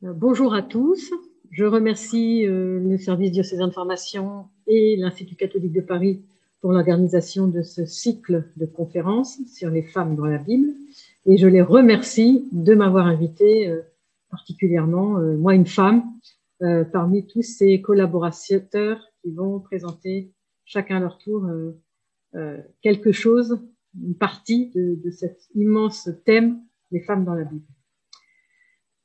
Bonjour à tous. Je remercie euh, le service diocésain de formation et l'Institut catholique de Paris pour l'organisation de ce cycle de conférences sur les femmes dans la Bible. Et je les remercie de m'avoir invité euh, particulièrement, euh, moi une femme, parmi tous ces collaborateurs qui vont présenter chacun à leur tour quelque chose, une partie de, de cet immense thème des femmes dans la Bible.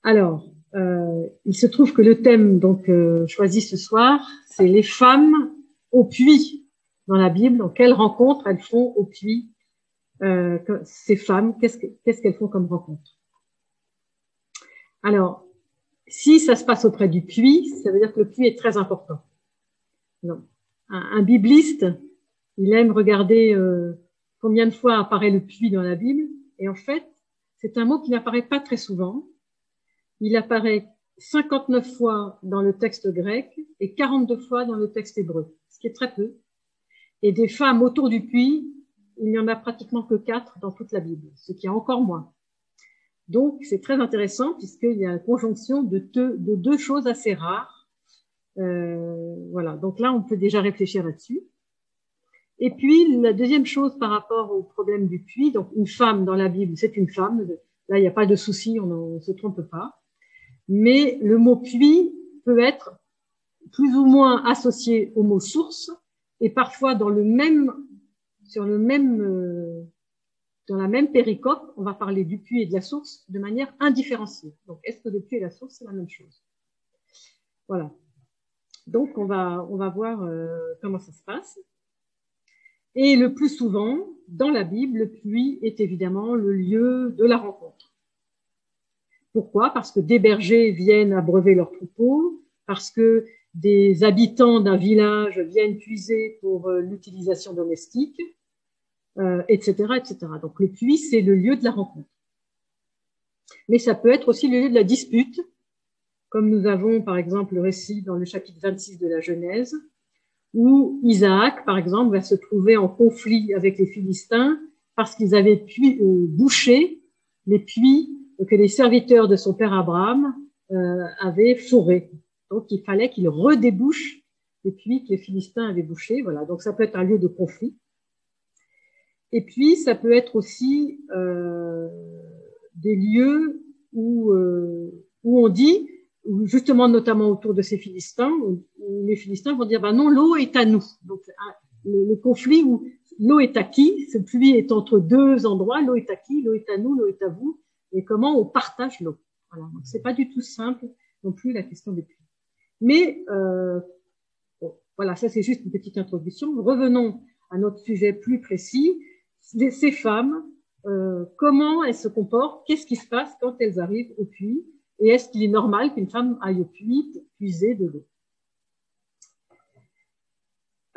Alors, euh, il se trouve que le thème donc euh, choisi ce soir, c'est les femmes au puits dans la Bible. Donc, quelles rencontres elles font au puits euh, Ces femmes, qu'est-ce qu'elles font comme rencontre? Alors, si ça se passe auprès du puits, ça veut dire que le puits est très important. Non. Un, bibliste, il aime regarder combien de fois apparaît le puits dans la Bible, et en fait, c'est un mot qui n'apparaît pas très souvent il apparaît 59 fois dans le texte grec et 42 fois dans le texte hébreu, ce qui est très peu. Et des femmes autour du puits, il n'y en a pratiquement que quatre dans toute la Bible, ce qui est encore moins. Donc, c'est très intéressant puisqu'il y a une conjonction de deux, de deux choses assez rares. Euh, voilà, donc là, on peut déjà réfléchir là-dessus. Et puis, la deuxième chose par rapport au problème du puits, donc une femme dans la Bible, c'est une femme. Là, il n'y a pas de souci, on ne se trompe pas mais le mot puits peut être plus ou moins associé au mot source et parfois dans le même, sur le même, euh, dans la même péricope, on va parler du puits et de la source de manière indifférenciée. Donc, est-ce que le puits et la source, c'est la même chose? Voilà. Donc, on va, on va voir euh, comment ça se passe. Et le plus souvent, dans la Bible, le puits est évidemment le lieu de la rencontre. Pourquoi? Parce que des bergers viennent abreuver leurs troupeaux, parce que des habitants d'un village viennent puiser pour euh, l'utilisation domestique, etc., euh, etc. Donc le puits, c'est le lieu de la rencontre. Mais ça peut être aussi le lieu de la dispute, comme nous avons par exemple le récit dans le chapitre 26 de la Genèse, où Isaac, par exemple, va se trouver en conflit avec les Philistins parce qu'ils avaient pu, euh, bouché les puits que les serviteurs de son père Abraham euh, avaient fourré. Donc il fallait qu'il redébouche les puits que les Philistins avaient bouchés. Voilà, donc ça peut être un lieu de conflit. Et puis ça peut être aussi euh, des lieux où, euh, où on dit, justement notamment autour de ces Philistins, où, les Philistins vont dire bah non, l'eau est à nous. Donc le, le conflit où l'eau est à qui? Ce puits est entre deux endroits. L'eau est à qui? L'eau est à nous. L'eau est à vous et comment on partage l'eau. Voilà. Donc c'est pas du tout simple non plus la question des puits. Mais euh, voilà, ça c'est juste une petite introduction. Revenons à notre sujet plus précis. Ces femmes, euh, comment elles se comportent Qu'est-ce qui se passe quand elles arrivent au puits Et est-ce qu'il est normal qu'une femme aille au puits pour puiser de l'eau?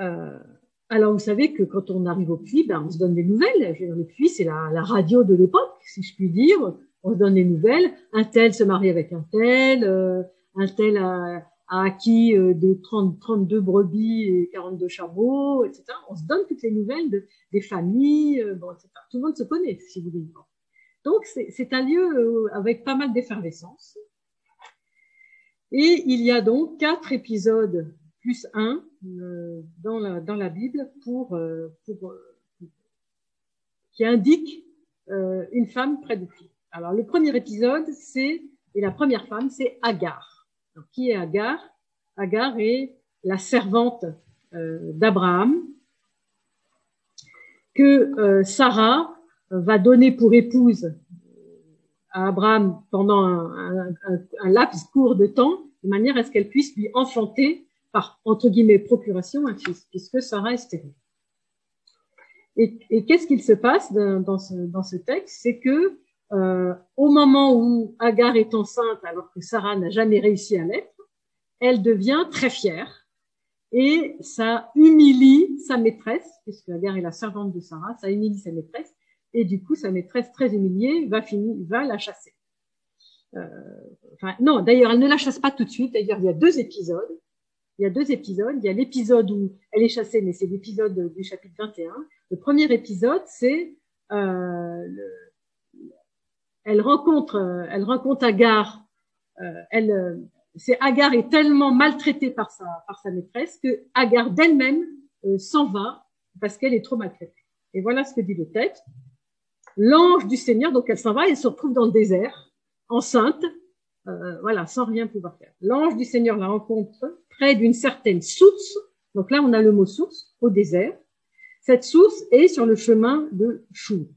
Euh, alors, vous savez que quand on arrive au puits, ben, on se donne des nouvelles. le puits, c'est la, la, radio de l'époque, si je puis dire on se donne des nouvelles. Un tel se marie avec un tel, euh, un tel a, acquis euh, de 30, 32 brebis et 42 chameaux, etc. On se donne toutes les nouvelles de, des familles, euh, bon, etc. Tout le monde se connaît, si vous voulez. Donc, c'est un lieu avec pas mal d'effervescence. Et il y a donc quatre épisodes plus un dans, la, dans la Bible pour, pour qui indiquent une femme près du puits. Alors, le premier épisode, c'est, et la première femme, c'est Agar. qui est Agar? Agar est la servante euh, d'Abraham que euh, Sarah va donner pour épouse à Abraham pendant un, laps court de temps, de manière à ce qu'elle puisse lui enfanter par, entre guillemets, procuration un fils, puisque Sarah est stérile. Et, qu'est-ce qu'il se passe dans ce, dans ce texte? C'est que euh, au moment où Agar est enceinte, alors que Sarah n'a jamais réussi à l'être, elle devient très fière et ça humilie sa maîtresse, puisque Agar est la servante de Sarah, ça humilie sa maîtresse et du coup sa maîtresse très humiliée va finir, va la chasser. Euh, enfin non, d'ailleurs elle ne la chasse pas tout de suite. D'ailleurs il y a deux épisodes. Il y a deux épisodes. Il y a l'épisode où elle est chassée, mais c'est l'épisode du chapitre 21. Le premier épisode, c'est euh, le, elle rencontre, euh, elle rencontre Agar elle, c'est Agar est tellement maltraitée par sa, par sa maîtresse que Agar d'elle-même s'en va parce qu'elle est trop maltraitée. Et voilà ce que dit le texte. L'ange du Seigneur, donc elle s'en va, elle se retrouve dans le désert, enceinte, euh, voilà, sans rien pouvoir faire. L'ange du Seigneur la rencontre près d'une certaine source. Donc là, on a le mot source au désert. Cette source est sur le chemin de Chou.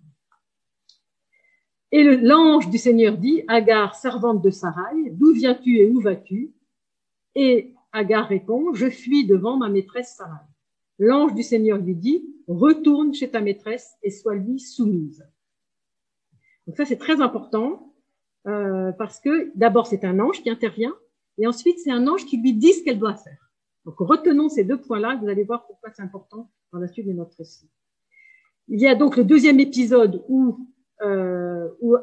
Et l'ange du Seigneur dit, Agar, servante de Sarai, d'où viens-tu et où vas-tu? Et Agar répond, je fuis devant ma maîtresse Sarai. L'ange du Seigneur lui dit, retourne chez ta maîtresse et sois lui soumise. Donc ça, c'est très important euh, parce que d'abord, c'est un ange qui intervient et ensuite, c'est un ange qui lui dit ce qu'elle doit faire. Donc retenons ces deux points-là, vous allez voir pourquoi c'est important dans la suite de notre récit. Il y a donc le deuxième épisode où, euh, où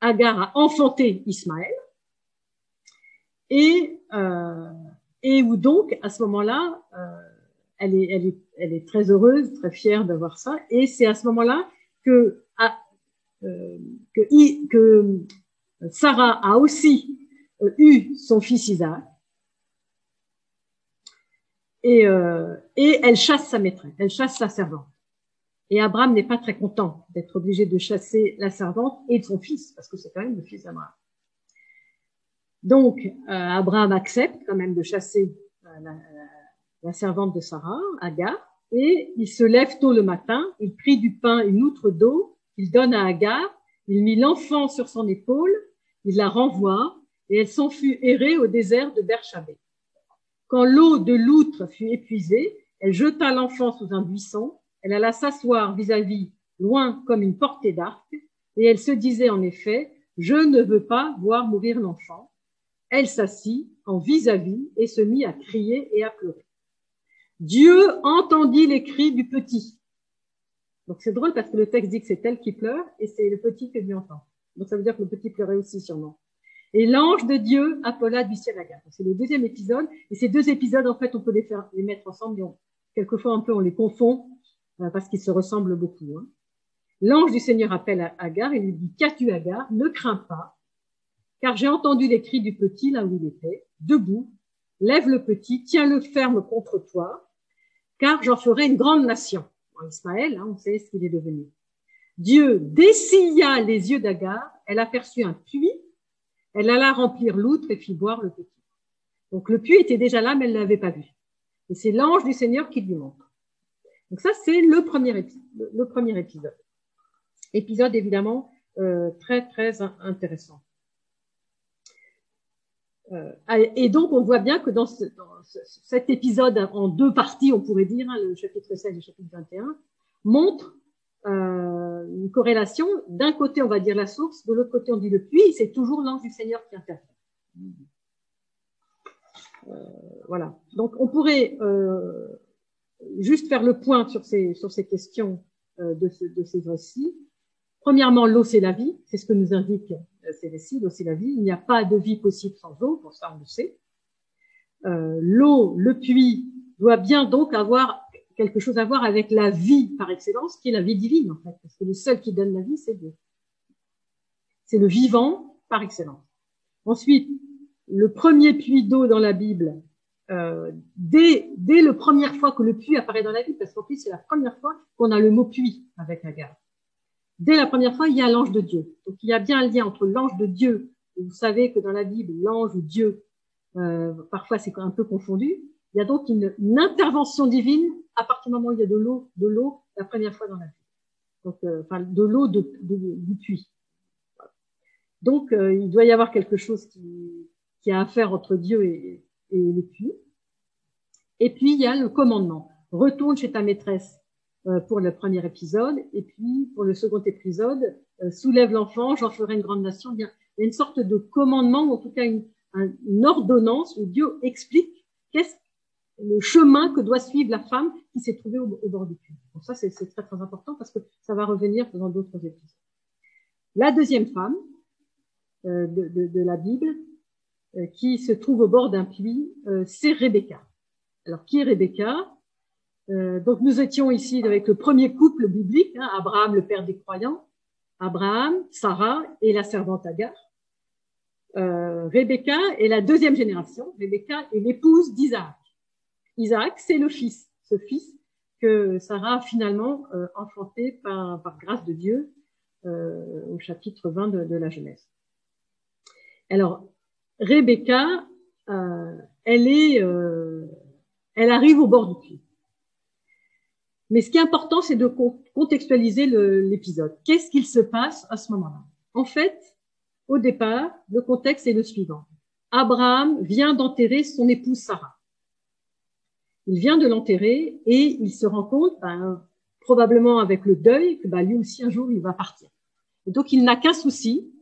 Agar a enfanté Ismaël et, euh, et où donc, à ce moment-là, euh, elle est, elle, est, elle est très heureuse, très fière d'avoir ça. Et c'est à ce moment-là que, euh, que, que, Sarah a aussi euh, eu son fils Isaac. Et, et elle chasse sa maîtresse, elle chasse sa servante. Et Abraham n'est pas très content d'être obligé de chasser la servante et son fils, parce que c'est quand même le fils d'Abraham. Donc, euh, Abraham accepte quand même de chasser euh, la, la servante de Sarah, Agar, et il se lève tôt le matin, il prit du pain une outre d'eau, il donne à Agar, il mit l'enfant sur son épaule, il la renvoie, et elle s'en fut errer au désert de Bershabé. Quand l'eau de l'outre fut épuisée, elle jeta l'enfant sous un buisson, elle alla s'asseoir vis-à-vis, loin comme une portée d'arc, et elle se disait en effet, je ne veux pas voir mourir l'enfant. Elle s'assit en vis-à-vis et se mit à crier et à pleurer. Dieu entendit les cris du petit. Donc c'est drôle parce que le texte dit que c'est elle qui pleure et c'est le petit qui lui entend. Donc ça veut dire que le petit pleurait aussi sûrement. Et l'ange de Dieu appela du ciel Agar. C'est le deuxième épisode. Et ces deux épisodes, en fait, on peut les faire, les mettre ensemble. Mais quelquefois, un peu, on les confond parce qu'ils se ressemblent beaucoup. Hein. L'ange du Seigneur appelle Agar et lui dit, qu'as-tu Agar? Ne crains pas, car j'ai entendu les cris du petit là où il était, debout. Lève le petit, tiens-le ferme contre toi, car j'en ferai une grande nation. En Ismaël, hein, on sait ce qu'il est devenu. Dieu dessilla les yeux d'Agar, elle aperçut un puits, elle alla remplir l'outre et fit boire le petit. Donc le puits était déjà là, mais elle ne l'avait pas vu. Et c'est l'ange du Seigneur qui lui montre. Donc ça, c'est le premier, épisode, épisode. Évidemment euh, très très intéressant. Euh, et donc, on voit bien que dans, ce, dans ce, cet épisode en deux parties, on pourrait dire, hein, le chapitre 16 et le chapitre 21, montre euh, une corrélation. D'un côté, on va dire la source, de l'autre côté, on dit le puits. C'est toujours l'ange du Seigneur qui intervient. Euh, voilà. Donc, on pourrait euh, juste faire le point sur ces, sur ces questions euh, de, ce, de ces récits. Premièrement, l'eau, c'est la vie. C'est ce que nous indique ces récits. L'eau, c'est la vie. Il n'y a pas de vie possible sans eau. Pour ça, on le sait. Euh, l'eau, le puits, doit bien donc avoir quelque chose à voir avec la vie par excellence, qui est la vie divine, en fait. Parce que le seul qui donne la vie, c'est Dieu. C'est le vivant par excellence. Ensuite, le premier puits d'eau dans la Bible, euh, dès, dès la première fois que le puits apparaît dans la Bible, parce qu'en plus, c'est la première fois qu'on a le mot puits avec Agar dès la première fois, il y a l'ange de Dieu. Donc il y a bien un lien entre l'ange de Dieu, vous savez que dans la Bible, l'ange ou Dieu, euh, parfois c'est un peu confondu. Il y a donc une, intervention divine à partir du moment où il y a de l'eau, de l'eau la première fois dans la Bible. Donc, euh, enfin, de l'eau de, du puits. Donc, euh, il doit y avoir quelque chose qui, qui a à faire entre Dieu et, et puits. Et puis, il y a le commandement. Retourne chez ta maîtresse euh, pour le premier épisode. Et puis, pour le second épisode, euh, soulève l'enfant, j'en ferai une grande nation. Bien, il y a une sorte de commandement, ou en tout cas une, une ordonnance où Dieu explique qu'est-ce le chemin que doit suivre la femme qui s'est trouvée au, bord du puits. Donc ça, c'est très très important parce que ça va revenir dans d'autres épisodes. La deuxième femme euh, de, de, de, la Bible qui se trouve au bord d'un puits, euh, c'est Rebecca. Alors qui est Rebecca? Euh, donc nous étions ici avec le premier couple biblique, hein, Abraham, le père des croyants, Abraham, Sarah et la servante Agar. euh, Rebecca est la deuxième génération. Rebecca est l'épouse d'Isaac. Isaac, c'est le fils, ce fils que Sarah a finalement euh, enfanté par, par, grâce de Dieu euh, au chapitre 20 de, de, la Genèse. Alors, Rebecca, euh, elle est, euh, elle arrive au bord du puits. Mais ce qui est important, c'est de contextualiser l'épisode. Qu'est-ce qu'il se passe à ce moment-là? En fait, au départ, le contexte est le suivant. Abraham vient d'enterrer son épouse Sarah. Il vient de l'enterrer et il se rend compte, ben, probablement avec le deuil, que ben, lui aussi un jour il va partir. Et donc il n'a qu'un souci,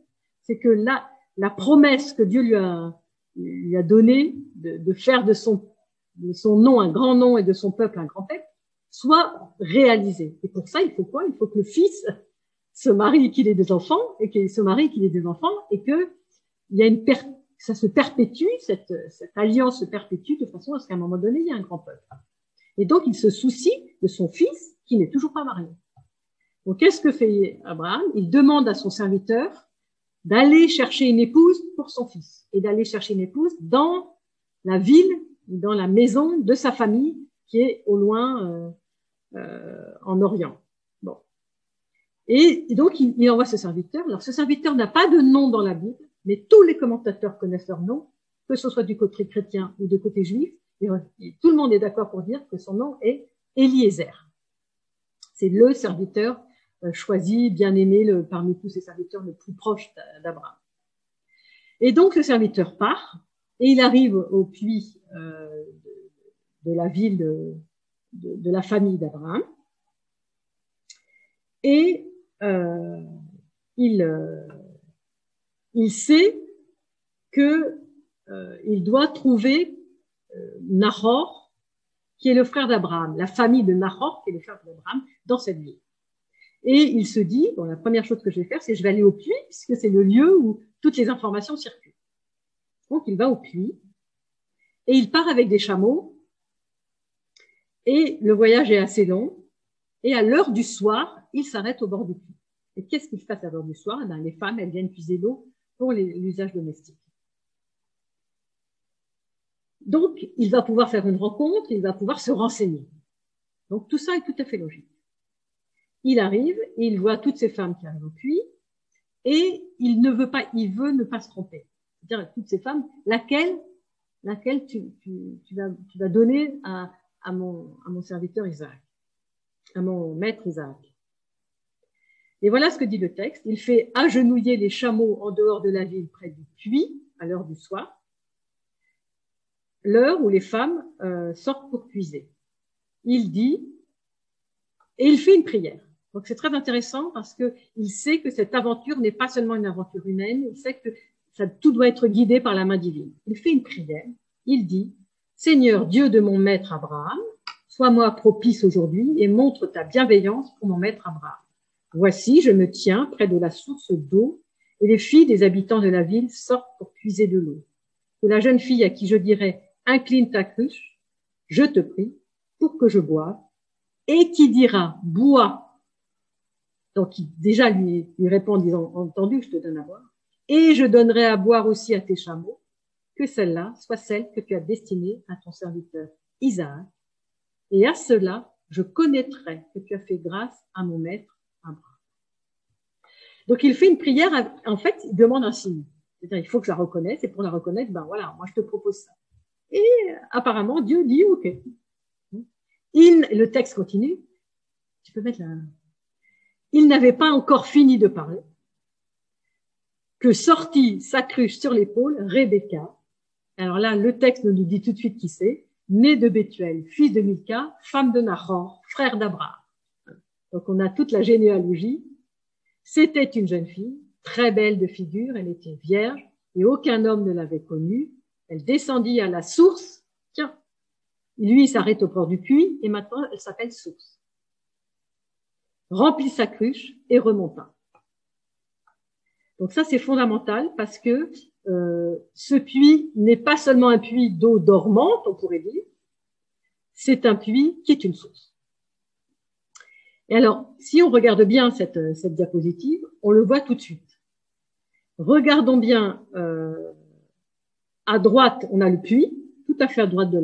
c'est que la, la promesse que Dieu lui a, lui a donnée de, de faire de son, de son nom un grand nom et de son peuple un grand peuple soit réalisée. Et pour ça, il faut quoi? Il faut que le fils se marie, qu'il ait des enfants, et qu'il se marie, qu'il ait des enfants, et que il y a une per ça se perpétue, cette, cette alliance se perpétue de façon à ce qu'à un moment donné, il y ait un grand peuple. Et donc, il se soucie de son fils qui n'est toujours pas marié. Donc, qu'est-ce que fait Abraham? Il demande à son serviteur d'aller chercher une épouse pour son fils et d'aller chercher une épouse dans la ville, dans la maison de sa famille qui est au loin euh, euh, en Orient. Bon. Et, donc, il, envoie ce serviteur. Alors, ce serviteur n'a pas de nom dans la Bible, mais tous les commentateurs connaissent leur nom, que ce soit du côté chrétien ou du côté juif. Et, tout le monde est d'accord pour dire que son nom est Eliezer. C'est le serviteur euh, choisi, bien aimé parmi tous ces serviteurs le plus proche d'Abraham. Et donc le serviteur part et il arrive au puits euh, de la ville de, de, la famille d'Abraham. Et euh, il, euh, il sait que euh, il doit trouver euh, Nahor, qui est le frère d'Abraham, la famille de Nahor, qui est le frère d'Abraham, dans cette ville. Et il se dit, bon, la première chose que je vais faire, c'est je vais aller au puits, puisque c'est le lieu où toutes les informations circulent. Donc il va au puits, et il part avec des chameaux et le voyage est assez long. Et à l'heure du soir, il s'arrête au bord du puits. Et qu'est-ce qu'il fait à l'heure du soir? Eh Les femmes, elles viennent puiser l'eau pour l'usage domestique. Donc, il va pouvoir faire une rencontre, il va pouvoir se renseigner. Donc, tout ça est tout à fait logique. Il arrive, et il voit toutes ces femmes qui arrivent au puits, et il ne veut pas, il veut ne pas se tromper. C'est-à-dire, toutes ces femmes, laquelle, laquelle tu, vas, donner à, à mon, à mon serviteur Isaac, à mon maître Isaac. Et voilà ce que dit le texte. Il fait agenouiller les chameaux en dehors de la ville près du puits à l'heure du soir, l'heure où les femmes euh, sortent pour puiser. Il dit, et il fait une prière. Donc c'est très intéressant parce que il sait que cette aventure n'est pas seulement une aventure humaine, il sait que ça, tout doit être guidé par la main divine. Il fait une prière. Il dit, Seigneur Dieu de mon maître Abraham, sois-moi propice aujourd'hui et montre ta bienveillance pour mon maître Abraham. Voici, je me tiens près de la source d'eau et les filles des habitants de la ville sortent pour puiser de l'eau. Que la jeune fille à qui je dirais incline ta cruche, je te prie pour que je boive, et qui dira bois. Donc il déjà lui, lui répond en disant entendu, je te donne à boire, et je donnerai à boire aussi à tes chameaux que celle-là soit celle que tu as destinée à ton serviteur Isaac. Et à cela, je connaîtrai que tu as fait grâce à mon maître Abraham. Donc il fait une prière, en fait, il demande un signe. C'est-à-dire, il faut que je la reconnaisse, et pour la reconnaître, ben voilà, moi je te propose ça. Et apparemment, Dieu dit OK. Il, le texte continue. Tu peux mettre la. Il n'avait pas encore fini de parler que sortit sa cruche sur l'épaule Rebecca, alors là, le texte nous dit tout de suite qui c'est. Né de Bethuel, fils de Milka, femme de Nahor, frère d'Abraham. Donc on a toute la généalogie. C'était une jeune fille, très belle de figure, elle était vierge et aucun homme ne l'avait connue. Elle descendit à la source. Tiens, lui il s'arrête au port du puits et maintenant elle s'appelle source. Remplit sa cruche et remonta. Donc ça c'est fondamental parce que euh, ce puits n'est pas seulement un puits d'eau dormante, on pourrait dire, c'est un puits qui est une source. Et alors, si on regarde bien cette, cette diapositive, on le voit tout de suite. regardons bien euh, à droite, on a le puits, tout à fait à droite de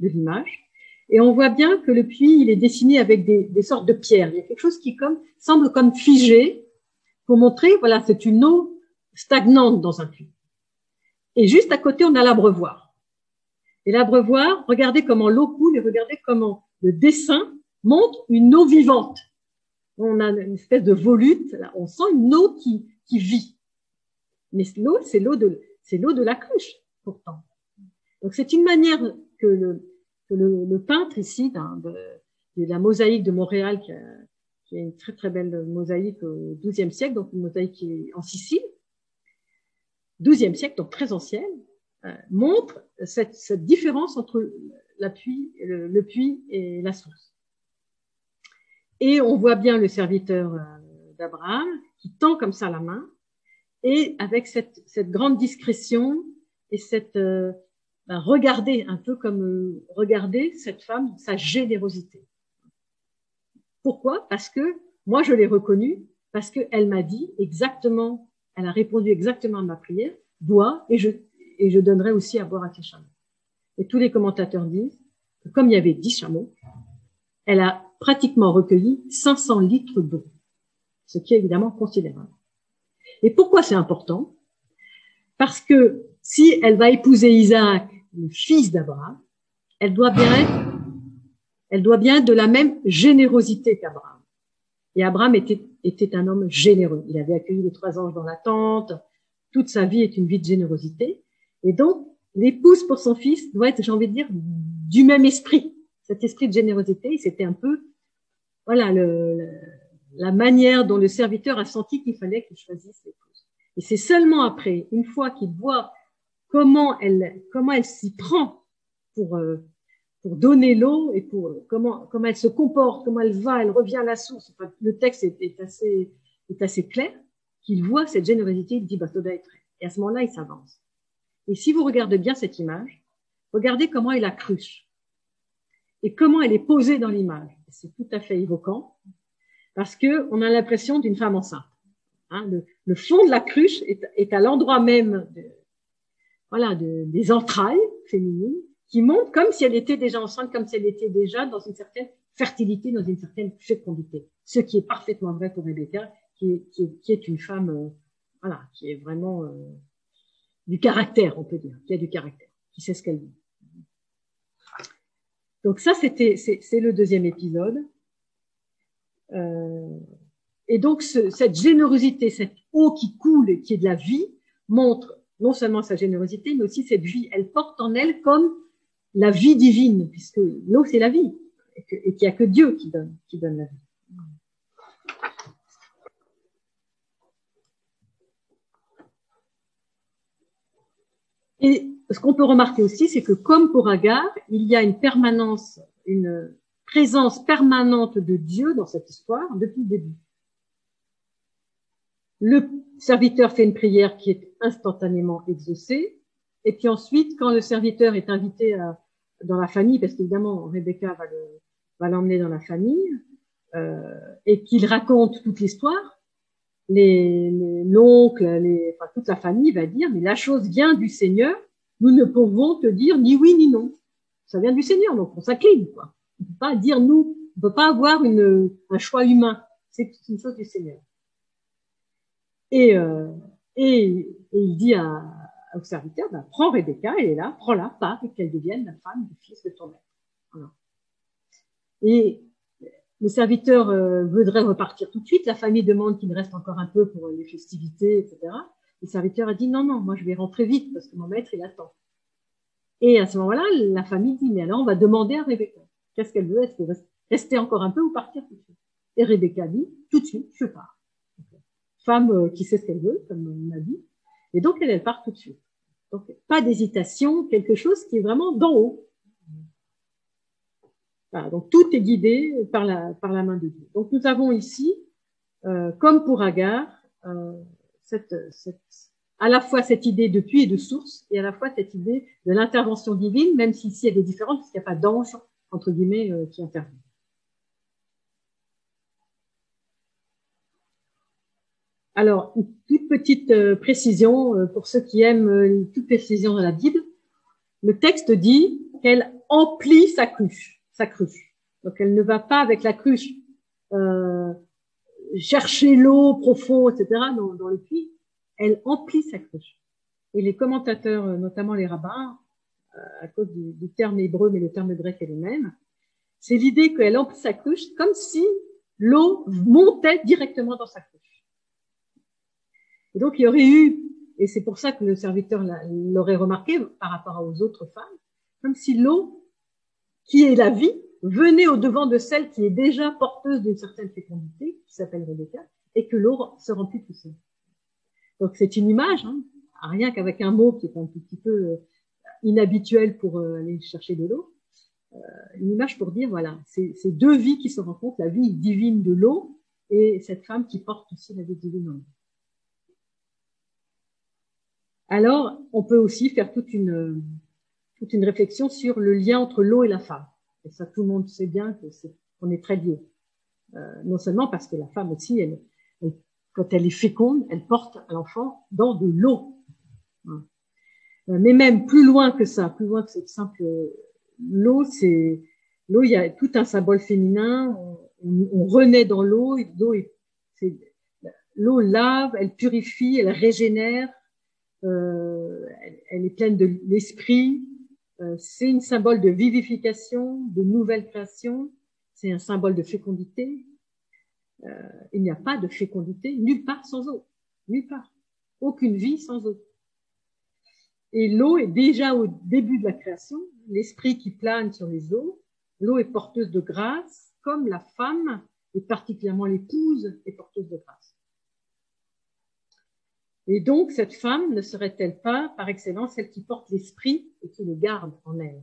l'image. Et on voit bien que le puits, il est dessiné avec des, des, sortes de pierres. Il y a quelque chose qui comme, semble comme figé pour montrer, voilà, c'est une eau stagnante dans un puits. Et juste à côté, on a l'abreuvoir. Et l'abreuvoir, regardez comment l'eau coule et regardez comment le dessin montre une eau vivante. On a une espèce de volute, là, on sent une eau qui, qui vit. Mais l'eau, c'est l'eau de, c'est l'eau de la cruche, pourtant. Donc c'est une manière que le, le, peintre ici de, la mosaïque de Montréal, qui, a, est une très très belle mosaïque au XIIe siècle, donc une mosaïque qui est en Sicile, XIIe siècle, donc très ancienne, euh, montre cette, cette, différence entre la puits, le, puits et la source. Et on voit bien le serviteur euh, d'Abraham qui tend comme ça la main, et avec cette, cette grande discrétion et cette euh, ben, un peu comme euh, cette femme, sa générosité. Pourquoi? Parce que moi, je l'ai reconnue, parce qu'elle m'a dit exactement, elle a répondu exactement à ma prière, bois et je, et je donnerai aussi à boire à tes chameaux. Et tous les commentateurs disent que comme il y avait dix chameaux, elle a pratiquement recueilli 500 litres d'eau, ce qui est évidemment considérable. Et pourquoi c'est important? Parce que si elle va épouser Isaac le fils d'Abraham, elle doit bien être, elle doit bien être de la même générosité qu'Abraham. Et Abraham était, était un homme généreux. Il avait accueilli les trois anges dans la tente. Toute sa vie est une vie de générosité. Et donc, l'épouse pour son fils doit être, j'ai envie de dire, du même esprit. Cet esprit de générosité, c'était un peu, voilà, le, la manière dont le serviteur a senti qu'il fallait qu'il choisisse l'épouse. Et c'est seulement après, une fois qu'il voit comment elle, comment elle s'y prend pour, euh, pour donner l'eau et pour comment, comment elle se comporte, comment elle va, elle revient à la source. le texte est, assez, est assez clair qu'il voit cette générosité, il dit, ça doit être. Et à ce moment-là, il s'avance. Et si vous regardez bien cette image, regardez comment elle a cruche et comment elle est posée dans l'image. C'est tout à fait évoquant parce que on a l'impression d'une femme enceinte. Hein, le, le, fond de la cruche est, est à l'endroit même de, voilà, de, des entrailles féminines qui montrent comme si elle était déjà enceinte, comme si elle était déjà dans une certaine fertilité, dans une certaine fécondité. Ce qui est parfaitement vrai pour Rebecca, qui est, qui est, qui est une femme, euh, voilà, qui est vraiment euh, du caractère, on peut dire, qui a du caractère, qui sait ce qu'elle dit. Donc ça, c'était, c'est le deuxième épisode. Euh, et donc ce, cette générosité, cette eau qui coule et qui est de la vie, montre non seulement sa générosité, mais aussi cette vie. Elle porte en elle comme la vie divine, puisque l'eau, c'est la vie, et qu'il n'y a que Dieu qui donne, la vie. Et ce qu'on peut remarquer aussi, c'est que comme pour Agar, il y a une permanence, une présence permanente de Dieu dans cette histoire depuis le début. Le serviteur fait une prière qui est instantanément exaucée. Et puis ensuite, quand le serviteur est invité à, dans la famille, parce qu'évidemment, Rebecca va, le, va l'emmener dans la famille, euh, et qu'il raconte toute l'histoire, les, l'oncle, les, enfin, toute la famille va dire, mais la chose vient du Seigneur, nous ne pouvons te dire ni oui ni non. Ça vient du Seigneur, donc on s'incline, quoi. On peut pas dire nous, on peut pas avoir une, un choix humain. C'est une chose du Seigneur. Et, euh, et, et, il dit à, au serviteur, ben, prends Rebecca, elle est là, prends-la, pars, et qu'elle devienne la femme du fils de ton maître. Voilà. Et le serviteur euh, voudrait repartir tout de suite, la famille demande qu'il reste encore un peu pour les festivités, etc. Le serviteur a dit non, non, moi je vais rentrer vite parce que mon maître il attend. Et à ce moment-là, la famille dit mais alors on va demander à Rebecca. Qu'est-ce qu'elle veut? Est-ce qu'elle veut rester encore un peu ou partir tout de suite? Et Rebecca dit tout de suite, je pars femme euh, qui sait ce qu'elle veut, comme on a dit. Et donc, elle, part tout de suite. Donc, pas d'hésitation, quelque chose qui est vraiment d'en haut. Donc, tout est guidé par la, par la main de Dieu. Donc, nous avons ici, euh, comme pour Agar, euh, cette, cette, à la fois cette idée de puits et de source, et à la fois cette idée de l'intervention divine, même si ici elle est différente, parce qu'il n'y a pas d'ange, entre guillemets, qui intervient. Alors, une toute petite euh, précision euh, pour ceux qui aiment euh, toute précision dans la Bible. Le texte dit qu'elle emplit sa cruche, sa cruche. Donc, elle ne va pas avec la cruche chercher l'eau profond, etc. Dans, dans, le puits. Elle emplit sa cruche. Et les commentateurs, notamment les rabbins, à cause du, du terme hébreu, mais le terme grec est le même, c'est l'idée qu'elle emplit sa cruche comme si l'eau montait directement dans sa cruche. Et donc, il y aurait eu, et c'est pour ça que le serviteur l'aurait remarqué par rapport aux autres femmes, comme si l'eau, qui est la vie, venait au devant de celle qui est déjà porteuse d'une certaine fécondité, qui s'appelle Rebecca, et que l'eau se remplit tout seul. Donc, c'est une image, hein, rien qu'avec un mot qui est un petit peu euh, inhabituel pour euh, aller chercher de l'eau, euh, une image pour dire, voilà, c'est deux vies qui se rencontrent, la vie divine de l'eau et cette femme qui porte aussi la vie divine en. Alors, on peut aussi faire toute une, toute une réflexion sur le lien entre l'eau et la femme. Et ça, tout le monde sait bien que c'est, on est très liés. Euh, non seulement parce que la femme aussi, elle, quand elle est féconde, elle porte l'enfant dans de l'eau. Euh, mais même plus loin que ça, plus loin que cette simple l'eau, c'est l'eau. Il y a tout un symbole féminin. On, renaît dans l'eau. L'eau, l'eau lave, elle purifie, elle régénère. Euh, elle, est pleine de l'esprit. Euh, c'est un symbole de vivification, de nouvelle création. C'est un symbole de fécondité. Euh, il n'y a pas de fécondité nulle part sans eau. Nulle part. Aucune vie sans eau. Et l'eau est déjà au début de la création, l'esprit qui plane sur les eaux. L'eau est porteuse de grâce, comme la femme, et particulièrement l'épouse, est porteuse de grâce. Et donc, cette femme ne serait-elle pas, par excellence, celle qui porte l'esprit et qui le garde en elle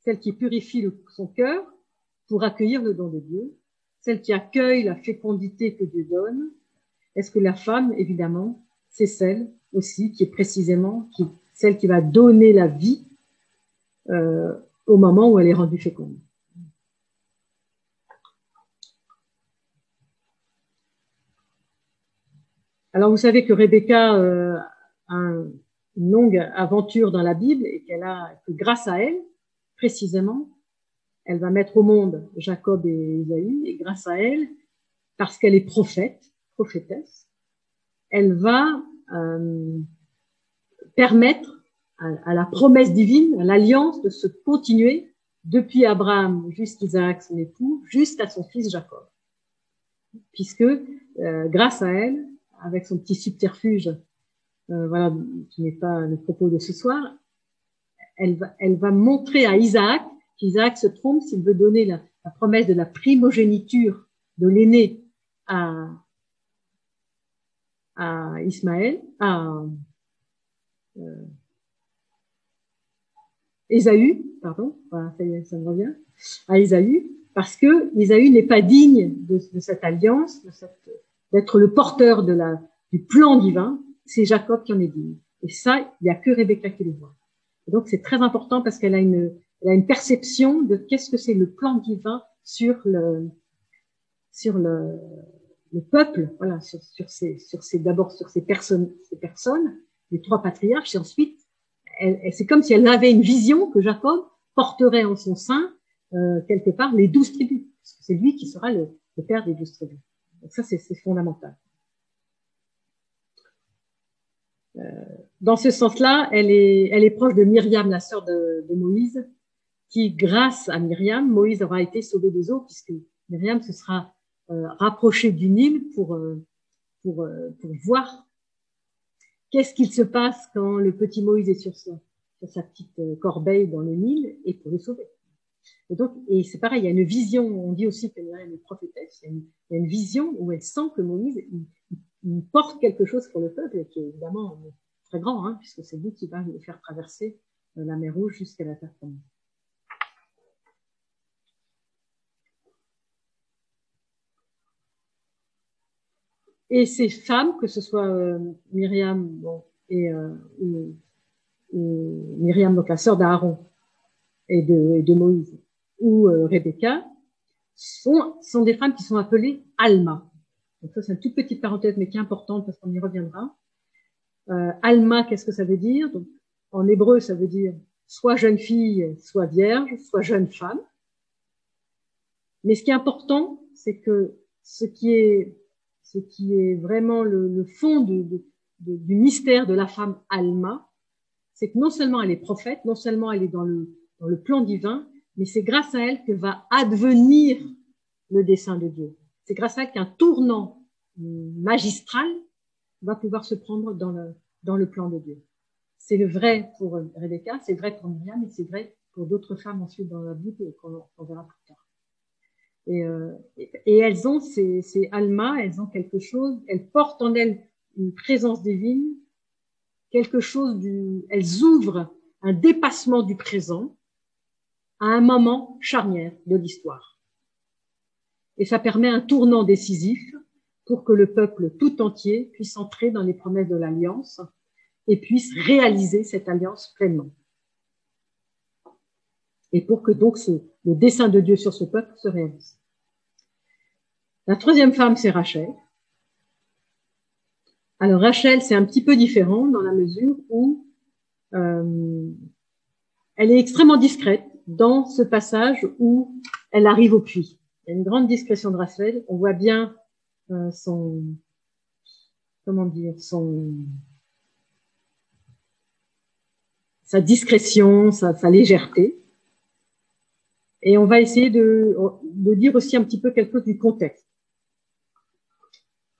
Celle qui purifie son cœur pour accueillir le don de Dieu, celle qui accueille la fécondité que Dieu donne? Est-ce que la femme, évidemment, c'est celle aussi qui est précisément celle qui va donner la vie euh, au moment où elle est rendue féconde? Alors vous savez que Rebecca euh, a une longue aventure dans la Bible et qu'elle a que grâce à elle, précisément, elle va mettre au monde Jacob et Isaïe et grâce à elle, parce qu'elle est prophète, prophétesse, elle va euh, permettre à, la promesse divine, à l'alliance de se continuer depuis Abraham jusqu'Isaac, son époux, jusqu'à son fils Jacob. Puisque euh, grâce à elle, avec son petit subterfuge, euh, voilà, qui n'est pas le propos de ce soir, elle va, elle va montrer à Isaac qu'Isaac se trompe s'il veut donner la, promesse de la primogéniture de l'aîné à, à Ismaël, à euh, Ésaü, pardon, voilà, ça, me revient, à Ésaü, parce que Ésaü n'est pas digne de, de cette alliance, d'être le porteur de la, du plan divin. C'est Jacob qui en est digne. Et ça, il n'y a que Rebecca qui le voit. Et donc c'est très important parce qu'elle a une, elle a une perception de qu'est-ce que c'est le plan divin sur le, sur le, le peuple, voilà, sur, sur ces, sur ces, d'abord sur ces personnes, ces personnes, les trois patriarches, et ensuite, elle, c'est comme si elle avait une vision que Jacob porterait en son sein euh, quelque part les douze tribus, parce que c'est lui qui sera le, le, père des douze tribus. Donc ça, c'est fondamental. Euh, dans ce sens-là, elle est, proche de Myriam, la sœur de, Moïse, qui, grâce à Myriam, Moïse aura été sauvé des eaux, puisque Myriam se sera euh, rapprochée du Nil pour, euh, euh, pour voir qu'est-ce qu'il se passe quand le petit Moïse est sur sa, petite corbeille dans le Nil et pour le sauver. Et donc, et c'est pareil, il y a une vision, on dit aussi qu'elle est une prophétesse, il y, a une, vision où elle sent que Moïse, porte quelque chose pour le peuple, et qui est évidemment très grand, hein, puisque c'est lui qui va le faire traverser euh, la mer Rouge jusqu'à la terre promise. Et ces femmes, que ce soit euh, Myriam bon, et, euh, Myriam, donc la sœur d'Aaron et de, et de, Moïse, ou euh, Rebecca, sont, sont des femmes qui sont appelées Alma. Donc ça, c'est une toute petite parenthèse, mais qui est importante parce qu'on y reviendra. Euh, Alma, qu'est-ce que ça veut dire? Donc, En hébreu, ça veut dire soit jeune fille, soit vierge, soit jeune femme. Mais ce qui est important, c'est que ce qui est, ce qui est vraiment le, le fond de, de, du mystère de la femme Alma, c'est que non seulement elle est prophète, non seulement elle est dans le, dans le plan divin, mais c'est grâce à elle que va advenir le dessein de Dieu. C'est grâce à elle qu'un tournant magistral va pouvoir se prendre dans le, dans le plan de Dieu. C'est le vrai pour Rebecca, c'est vrai pour Miriam, mais c'est vrai pour d'autres femmes ensuite dans la Bible qu'on verra plus tard. Et, euh, et, elles ont, ces, ces Alma, elles ont quelque chose, elles portent en elles une présence divine, quelque chose du, elles ouvrent un dépassement du présent à un moment charnière de l'histoire. Et ça permet un tournant décisif pour que le peuple tout entier puisse entrer dans les promesses de l'alliance et puisse réaliser cette alliance pleinement. Et pour que donc ce, le dessein de Dieu sur ce peuple se réalise. La troisième femme, c'est Rachel. Alors Rachel, c'est un petit peu différent dans la mesure où euh, elle est extrêmement discrète dans ce passage où elle arrive au puits. Il y a une grande discrétion de Rachel. On voit bien euh, son, comment dire, son, sa discrétion, sa, sa, légèreté. Et on va essayer de, de dire aussi un petit peu quelque chose du contexte.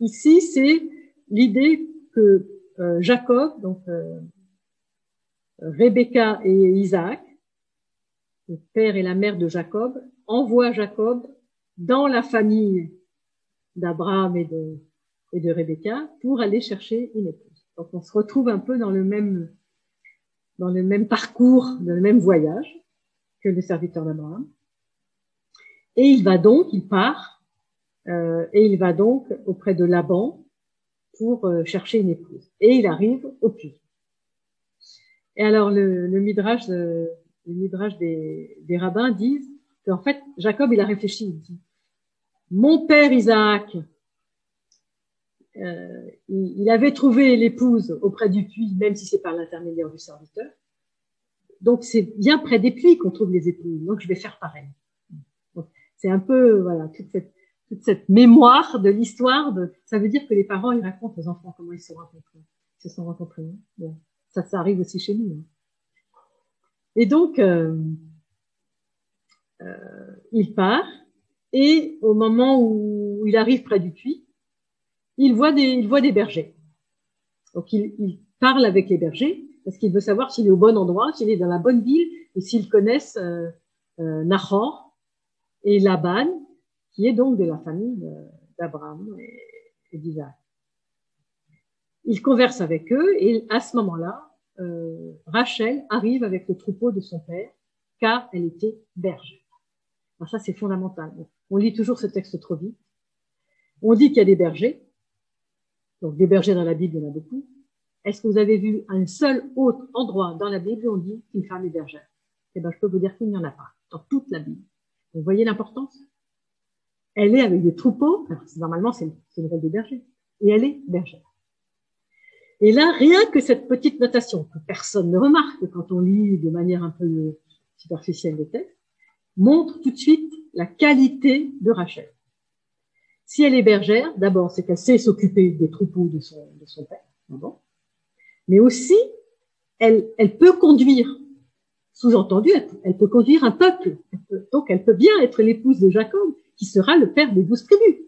Ici, c'est l'idée que euh, Jacob, donc euh, Rebecca et Isaac, le père et la mère de Jacob, envoient Jacob dans la famille d'Abraham et de, et de Rebecca pour aller chercher une épouse. Donc on se retrouve un peu dans le même, dans le même parcours, dans le même voyage que le serviteur d'Abraham. Et il va donc, il part, euh, et il va donc auprès de Laban pour euh, chercher une épouse. Et il arrive au puits. Et alors le, le midrash, euh, le midrash des, des rabbins disent qu'en fait Jacob il a réfléchi, il dit mon père Isaac, euh, il, avait trouvé l'épouse auprès du puits, même si c'est par l'intermédiaire du serviteur. Donc c'est bien près des puits qu'on trouve les épouses. Donc je vais faire pareil. C'est un peu voilà toute cette, toute cette mémoire de l'histoire. De, ça veut dire que les parents ils racontent aux enfants comment ils se sont rencontrés. Ils se sont rencontrés. Bon, ça, ça arrive aussi chez nous. Hein. Et donc euh, euh, il part et au moment où il arrive près du puits, il voit des, il voit des bergers. Donc il, il parle avec les bergers parce qu'il veut savoir s'il est au bon endroit, s'il est dans la bonne ville et s'ils connaissent euh, euh, Nahor et Laban, qui est donc de la famille d'Abraham et, et d'Isaac. Il converse avec eux et à ce moment-là, euh, Rachel arrive avec le troupeau de son père car elle était berger. Alors ça, c'est fondamental. On lit toujours ce texte trop vite. On dit qu'il y a des bergers. Donc, des bergers dans la Bible, il y en a beaucoup. Est-ce que vous avez vu un seul autre endroit dans la Bible où on dit qu'une femme est bergère? Eh ben, je peux vous dire qu'il n'y en a pas dans toute la Bible. Vous voyez l'importance? Elle est avec des troupeaux. Alors, normalement, c'est le rôle des bergers. Et elle est bergère. Et là, rien que cette petite notation que personne ne remarque quand on lit de manière un peu superficielle les textes, montre tout de suite la qualité de Rachel. Si elle est bergère, d'abord, c'est qu'elle sait s'occuper des troupeaux de son, père, mais aussi, elle peut conduire. Sous-entendu, elle, peut conduire un peuple. donc, elle peut bien être l'épouse de Jacob, qui sera le père des douze tribus.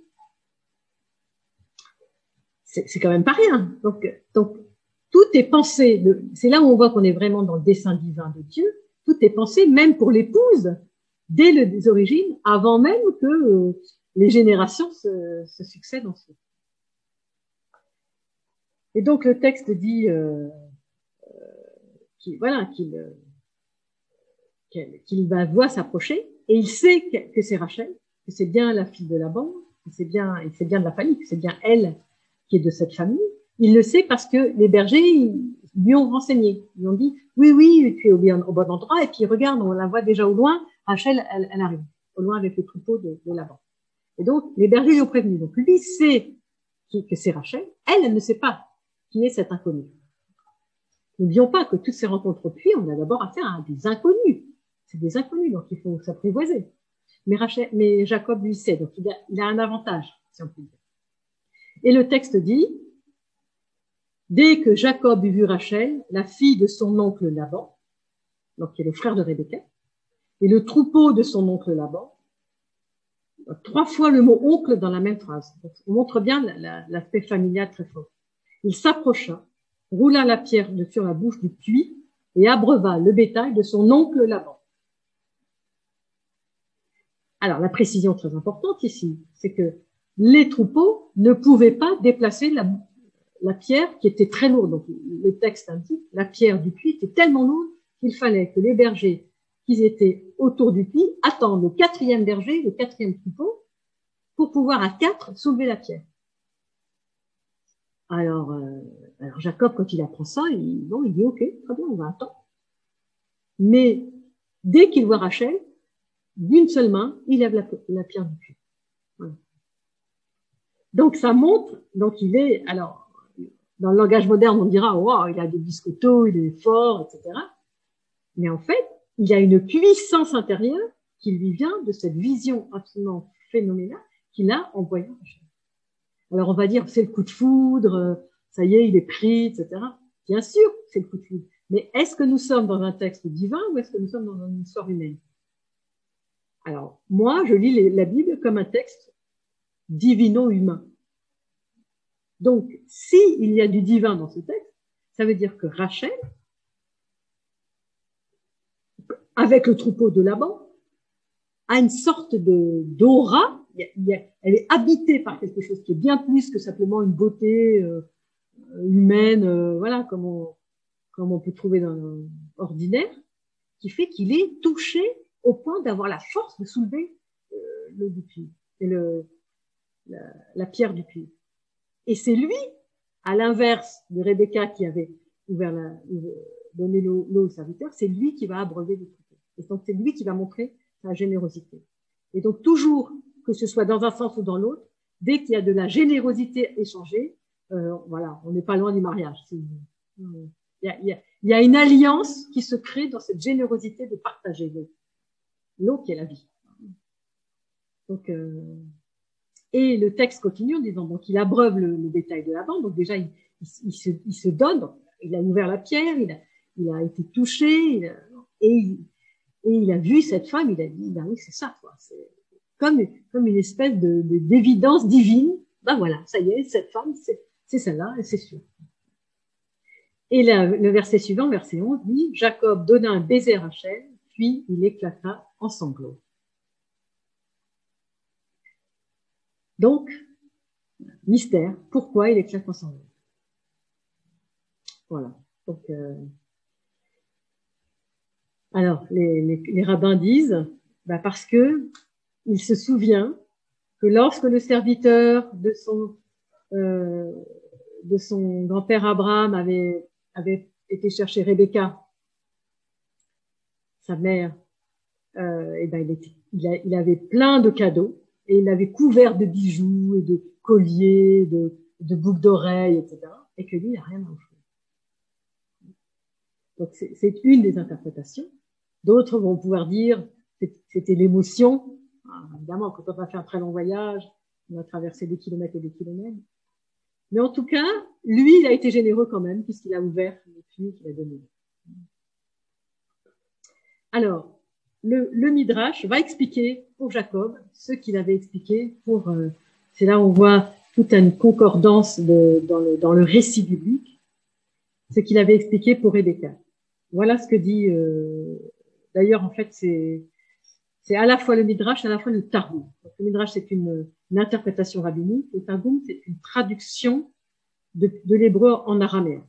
C'est quand même pas rien. Donc, tout est pensé. C'est là où on voit qu'on est vraiment dans le dessein divin de Dieu. Tout est pensé, même pour l'épouse, dès les origines, avant même que euh, les générations se, succèdent ensuite. Et donc le texte dit euh, euh qu'il voilà qu'il va voir s'approcher et il sait que, c'est Rachel, que c'est bien la fille de Laban, que c'est bien c'est bien de la famille, que c'est bien elle qui est de cette famille. Il le sait parce que les bergers lui ont renseigné, ils lui ont dit oui oui tu es au, bon endroit et puis regarde on la voit déjà au loin Rachel, elle, arrive au loin avec le troupeau de, de Laban. Et donc, les bergers lui ont prévenu. Donc, lui sait que c'est Rachel, elle, elle ne sait pas qui est cet inconnu. N'oublions pas que toutes ces rencontres au puits, on a d'abord affaire à des inconnus. C'est des inconnus, donc il faut s'apprivoiser. Mais, Rachel, mais Jacob lui sait, donc il a un avantage, si on peut dire. Et le texte dit, dès que Jacob eut vu Rachel, la fille de son oncle Laban, donc qui est le frère de Rebecca, et le troupeau de son oncle Laban, trois fois le mot oncle dans la même phrase. on montre bien l'aspect familial très fort. Il s'approcha, roula la pierre sur la bouche du puits et abreuva le bétail de son oncle Laban. Alors, la précision très importante ici, c'est que les troupeaux ne pouvaient pas déplacer la, pierre qui était très lourde. Donc, le texte indique, la pierre du puits était tellement lourde qu'il fallait que les bergers qui étaient autour du puits attendent le quatrième berger, le quatrième troupeau, pour pouvoir à quatre soulever la pierre. Alors, euh, alors Jacob, quand il apprend ça, il, il dit OK, très bien, on va attendre. Mais dès qu'il voit Rachel, d'une seule main, il lève la, pierre du puits. Donc ça montre, donc il est, alors dans le langage moderne, on dira, wow, il a des biscottos, il est fort, etc. Mais en fait, il a une puissance intérieure qui lui vient de cette vision absolument phénoménale qu'il a en Rachel. Alors on va dire, c'est le coup de foudre, ça y est, il est pris, etc. Bien sûr, c'est le coup de foudre. Mais est-ce que nous sommes dans un texte divin ou est-ce que nous sommes dans une histoire humaine? Alors, moi, je lis la Bible comme un texte divino-humain. Donc, si il y a du divin dans ce texte, ça veut dire que Rachel, avec le troupeau de Laban, a une sorte de d'aura. Elle est habitée par quelque chose qui est bien plus que simplement une beauté euh, humaine, euh, voilà, comme on, comme on peut trouver dans l'ordinaire, qui fait qu'il est touché au point d'avoir la force de soulever euh, le puits et le, la, la, pierre du puits. Et c'est lui, à l'inverse de Rebecca qui avait ouvert la, donné l'eau au serviteur, c'est lui qui va abreuver le troupeau. Et donc c'est lui qui va montrer sa générosité. Et donc toujours, que ce soit dans un sens ou dans l'autre, dès qu'il y a de la générosité échangée, euh, voilà, on n'est pas loin du mariage. Il y, a, il, y a, il y a, une alliance qui se crée dans cette générosité de partager l'eau. L'eau qui est la vie. Donc, euh, et le texte continue en disant donc il abreuve le, le bétail de la bande. Donc déjà il, il, se, il, se, donne. Il a ouvert la pierre, il a, il a été touché, il et, il a vu cette femme. Il a dit ben oui c'est ça. C'est comme comme une espèce de d'évidence divine. Ben voilà, ça y est, cette femme c'est c'est celle-là, c'est sûr. Et le verset suivant, verset 11, dit Jacob donna un baiser à Rachel, puis il éclata en sanglots. Donc, mystère, pourquoi il éclate en sanglots Voilà. Donc, euh, alors, les, rabbins disent, bah parce que il se souvient que lorsque le serviteur de son euh, son grand-père Abraham avait, avait été chercher Rebecca, sa mère, euh, et ben était, il, il, avait plein de cadeaux et il avait couvert de bijoux et de colliers, de, boucles d'oreilles, etc. Et que lui, il n'a rien à. Donc c'est une des interprétations. D'autres vont pouvoir dire c'était l'émotion. Ah, évidemment, quand on va faire un très long voyage, on va traverser des kilomètres et des kilomètres. Mais en tout cas, lui, il a été généreux quand même, puisqu'il a ouvert le puits qu'il a donné. Alors, le, le, Midrash va expliquer pour Jacob ce qu'il avait expliqué pour. Euh, c'est là où on voit toute une concordance de, dans, le, dans le récit biblique, ce qu'il avait expliqué pour Rebecca. Voilà ce que dit. Euh, D'ailleurs, en fait, c'est c'est à la fois le Midrash, à la fois le Targum. le Midrash, c'est une, une, interprétation rabbinique. Le Targum, c'est une traduction de, de l'hébreu en araméen.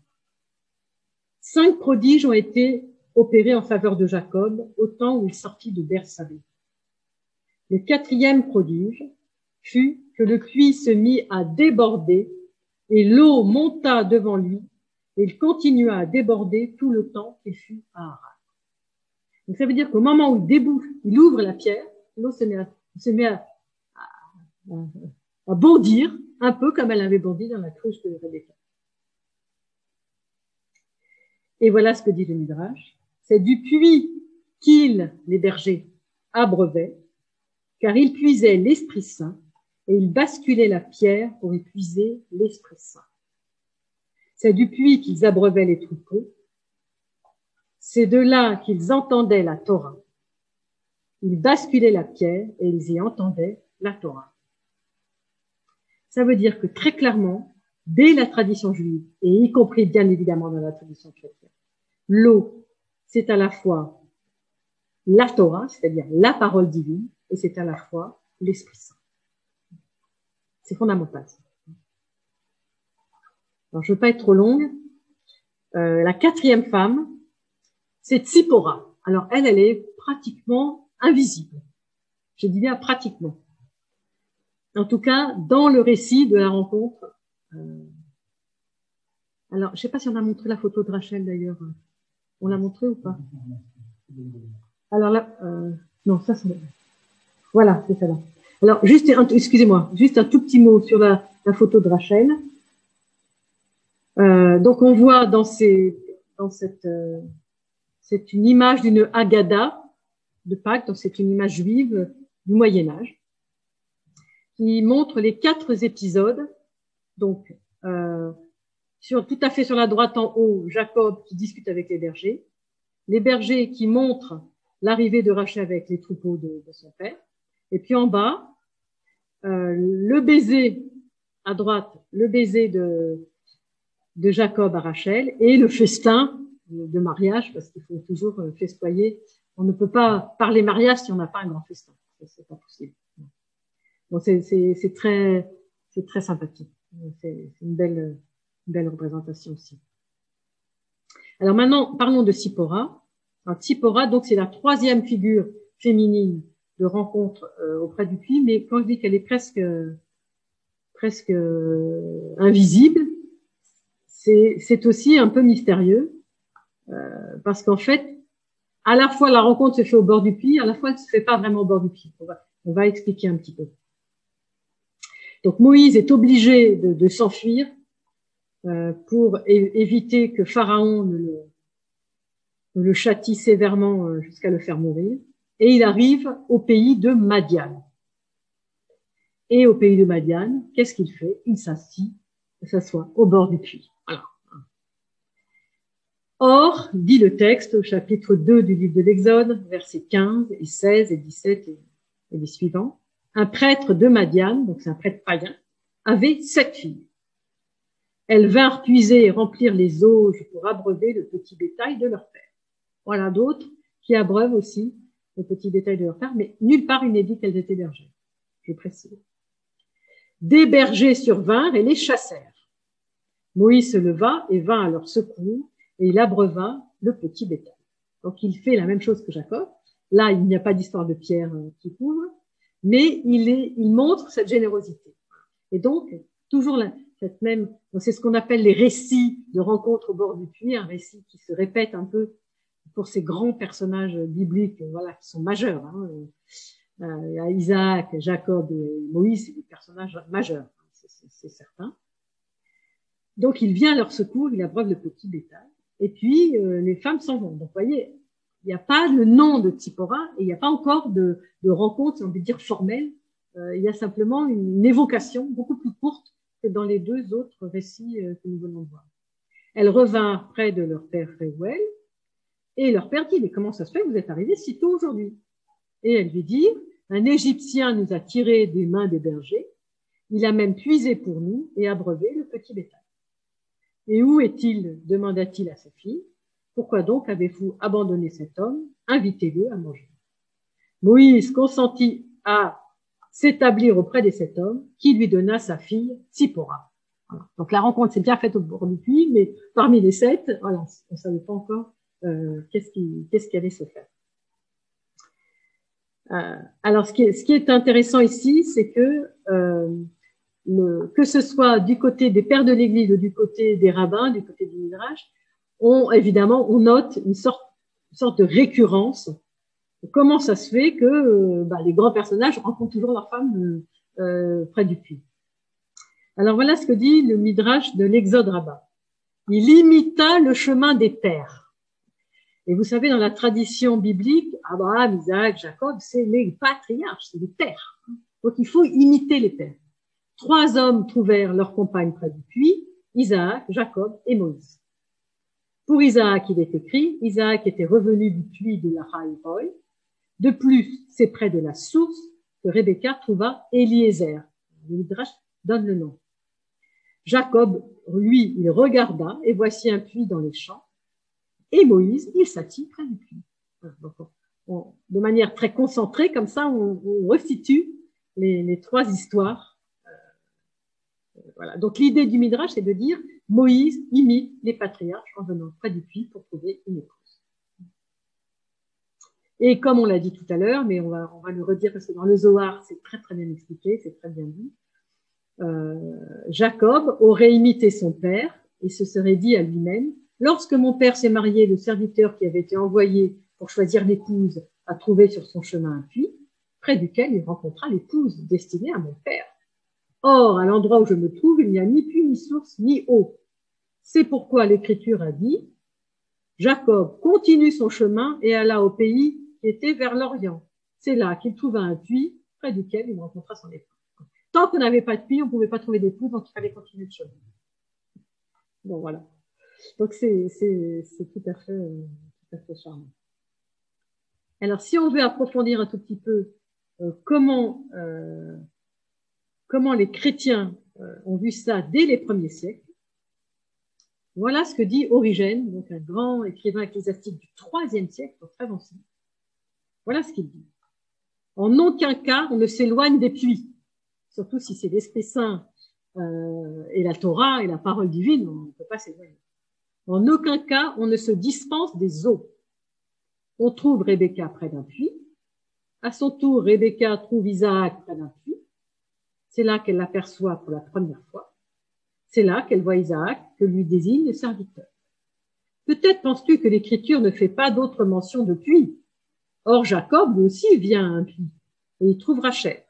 Cinq prodiges ont été opérés en faveur de Jacob au temps où il sortit de Bersabée. Le quatrième prodige fut que le puits se mit à déborder et l'eau monta devant lui et il continua à déborder tout le temps qu'il fut à Arad. Donc ça veut dire qu'au moment où il débouche, il ouvre la pierre, l'eau se met à, se met à, à, à bondir un peu comme elle avait bondi dans la cruche de Rebecca. Et voilà ce que dit le Midrash. C'est du puits qu'ils, les bergers, abreuvaient, car ils puisaient l'Esprit Saint et ils basculaient la pierre pour y puiser l'Esprit Saint. C'est du puits qu'ils abreuvaient les troupeaux. C'est de là qu'ils entendaient la Torah. Ils basculaient la pierre et ils y entendaient la Torah. Ça veut dire que très clairement, dès la tradition juive, et y compris bien évidemment dans la tradition chrétienne, l'eau, c'est à la fois la Torah, c'est-à-dire la parole divine, et c'est à la fois l'Esprit Saint. C'est fondamental. Alors, je ne veux pas être trop longue. Euh, la quatrième femme, c'est Tsipora. Alors, elle, elle est pratiquement invisible. Je dis bien pratiquement. En tout cas, dans le récit de la rencontre. Euh, alors, je ne sais pas si on a montré la photo de Rachel d'ailleurs. On l'a montré ou pas Alors là, euh, non, ça c'est. Voilà, c'est ça là. Alors, juste, excusez-moi, juste un tout petit mot sur la, photo de Rachel. Euh, donc on voit dans, ces, dans cette, euh, c'est une image d'une Agada de Pâques, donc c'est une image juive du Moyen Âge, qui montre les quatre épisodes. Donc sur, tout à fait sur la droite en haut, Jacob qui discute avec les bergers, les bergers qui montrent l'arrivée de Rachel avec les troupeaux de, son père, et puis en bas, euh, le baiser à droite, le baiser de de Jacob à Rachel et le festin de mariage, parce qu'il faut toujours euh, festoyer. On ne peut pas parler mariage si on n'a pas un grand festin. C'est pas possible. Bon, c'est très, c'est très sympathique. C'est une belle, belle représentation aussi. Alors maintenant, parlons de Sipora. Alors, Sipora, donc, c'est la troisième figure féminine de rencontre euh, auprès du puits, mais quand je dis qu'elle est presque, presque euh, invisible, c'est aussi un peu mystérieux euh, parce qu'en fait, à la fois la rencontre se fait au bord du puits, à la fois elle se fait pas vraiment au bord du puits. On va, on va expliquer un petit peu. Donc Moïse est obligé de, de s'enfuir pour éviter que Pharaon ne le, ne le châtie sévèrement euh, jusqu'à le faire mourir. Et il arrive au pays de Madian. Et au pays de Madian, qu'est-ce qu'il fait? Il s'assit, s'assoit au bord du puits. Or, dit le texte au chapitre 2 du livre de l'Exode, versets 15 et 16 et 17 et, les suivants, un prêtre de Madian, donc c'est un prêtre païen, avait sept filles. Elles vinrent puiser et remplir les auges pour abreuver le petit bétail de leur père. Voilà d'autres qui abreuvent aussi le petit bétail de leur père, mais nulle part il n'est dit qu'elles étaient bergères. Je précise. Des bergers survinrent et les chassèrent. Moïse se leva et vint à leur secours et il abreuva le petit bétail. Donc il fait la même chose que Jacob. Là, il n'y a pas d'histoire de pierre euh, qui couvre, mais il, est, il montre cette générosité. Et donc, toujours la, même, c'est ce qu'on appelle les récits de rencontres au bord du puits, un récit qui se répète un peu pour ces grands personnages bibliques, voilà, qui sont majeurs. Hein. Euh, Isaac, Jacob Moïse, c'est des personnages majeurs, hein, c'est certain. Donc il vient à leur secours, il abreuve le petit bétail. Et puis, euh, les femmes s'en vont. Donc, voyez, il n'y a pas le nom de Tsipora et il n'y a pas encore de, rencontre, on veut dire, formelle. Euh, il y a simplement une, évocation beaucoup plus courte dans les deux autres récits euh, que nous venons de voir. Elles revinrent près de leur père Réouel et leur père dit, mais comment ça se fait que vous êtes arrivés si tôt aujourd'hui? Et elles lui dirent, un Égyptien nous a tirés des mains des bergers, il a même puisé pour nous et abreuvé le petit bétail. Et où est-il? demanda-t-il à sa fille. Pourquoi donc avez-vous abandonné cet homme? Invitez-le à manger. Moïse consentit à s'établir auprès de cet homme qui lui donna sa fille Tsipora. Donc la rencontre s'est bien faite au bord du puits, mais parmi les sept, voilà, on ne savait pas encore euh, qu'est-ce qui, allait se faire. Euh, alors ce qui, est, intéressant ici, c'est que euh, que ce soit du côté des pères de l'Église ou du côté des rabbins, du côté du Midrash, on, évidemment, on note une sorte, sorte de récurrence. Comment ça se fait que bah, les grands personnages rencontrent toujours leur femme euh, près du puits Alors voilà ce que dit le Midrash de l'Exode Rabbah. Il imita le chemin des pères. Et vous savez, dans la tradition biblique, Abraham, Isaac, Jacob, c'est les patriarches, c'est les pères. Donc il faut imiter les pères. Trois hommes trouvèrent leur compagne près du puits, Isaac, Jacob et Moïse. Pour Isaac, il est écrit, Isaac était revenu du puits de la Haïroï. De plus, c'est près de la source que Rebecca trouva Eliezer. Le Midrash donne le nom. Jacob, lui, il regarda et voici un puits dans les champs. Et Moïse, il s'assit près du puits. de manière très concentrée, comme ça, on, restitue les, trois histoires. Euh, voilà. Donc l'idée du Midrash, c'est de dire Moïse imite les patriarches en venant près du puits pour trouver une épouse. Et comme on l'a dit tout à l'heure, mais on va, on va le redire parce que dans le Zohar, c'est très très bien expliqué, c'est très bien dit. Euh, Jacob aurait imité son père et se serait dit à lui-même, lorsque mon père s'est marié, le serviteur qui avait été envoyé pour choisir l'épouse a trouvé sur son chemin un puits, près duquel il rencontra l'épouse destinée à mon père. Or, à l'endroit où je me trouve, il n'y a ni puits, ni source, ni eau. C'est pourquoi l'Écriture a dit, Jacob continue son chemin et alla au pays était vers l'Orient. C'est là qu'il trouva un puits près duquel il rencontra son épouse. Tant qu'on n'avait pas de puits, on ne pouvait pas trouver d'épouse, donc il fallait continuer le chemin. Bon, voilà. Donc, c'est tout, à fait, tout à fait charmant. Alors, si on veut approfondir un tout petit peu euh, comment euh, comment les chrétiens euh, ont vu ça dès les premiers siècles. Voilà ce que dit Origène, donc un grand écrivain ecclésiastique du IIIe siècle, donc très ancien. Voilà ce qu'il dit. En aucun cas, on ne s'éloigne des puits, surtout si c'est l'Esprit Saint euh, et la Torah et la parole divine, on ne peut pas s'éloigner. En aucun cas, on ne se dispense des eaux. On trouve Rebecca près d'un puits. À son tour, Rebecca trouve Isaac près d'un puits. C'est là qu'elle l'aperçoit pour la première fois. C'est là qu'elle voit Isaac, que lui désigne le serviteur. Peut-être penses-tu que l'Écriture ne fait pas d'autre mention de puits. Or, Jacob lui aussi vient à un puits et il trouve Rachel.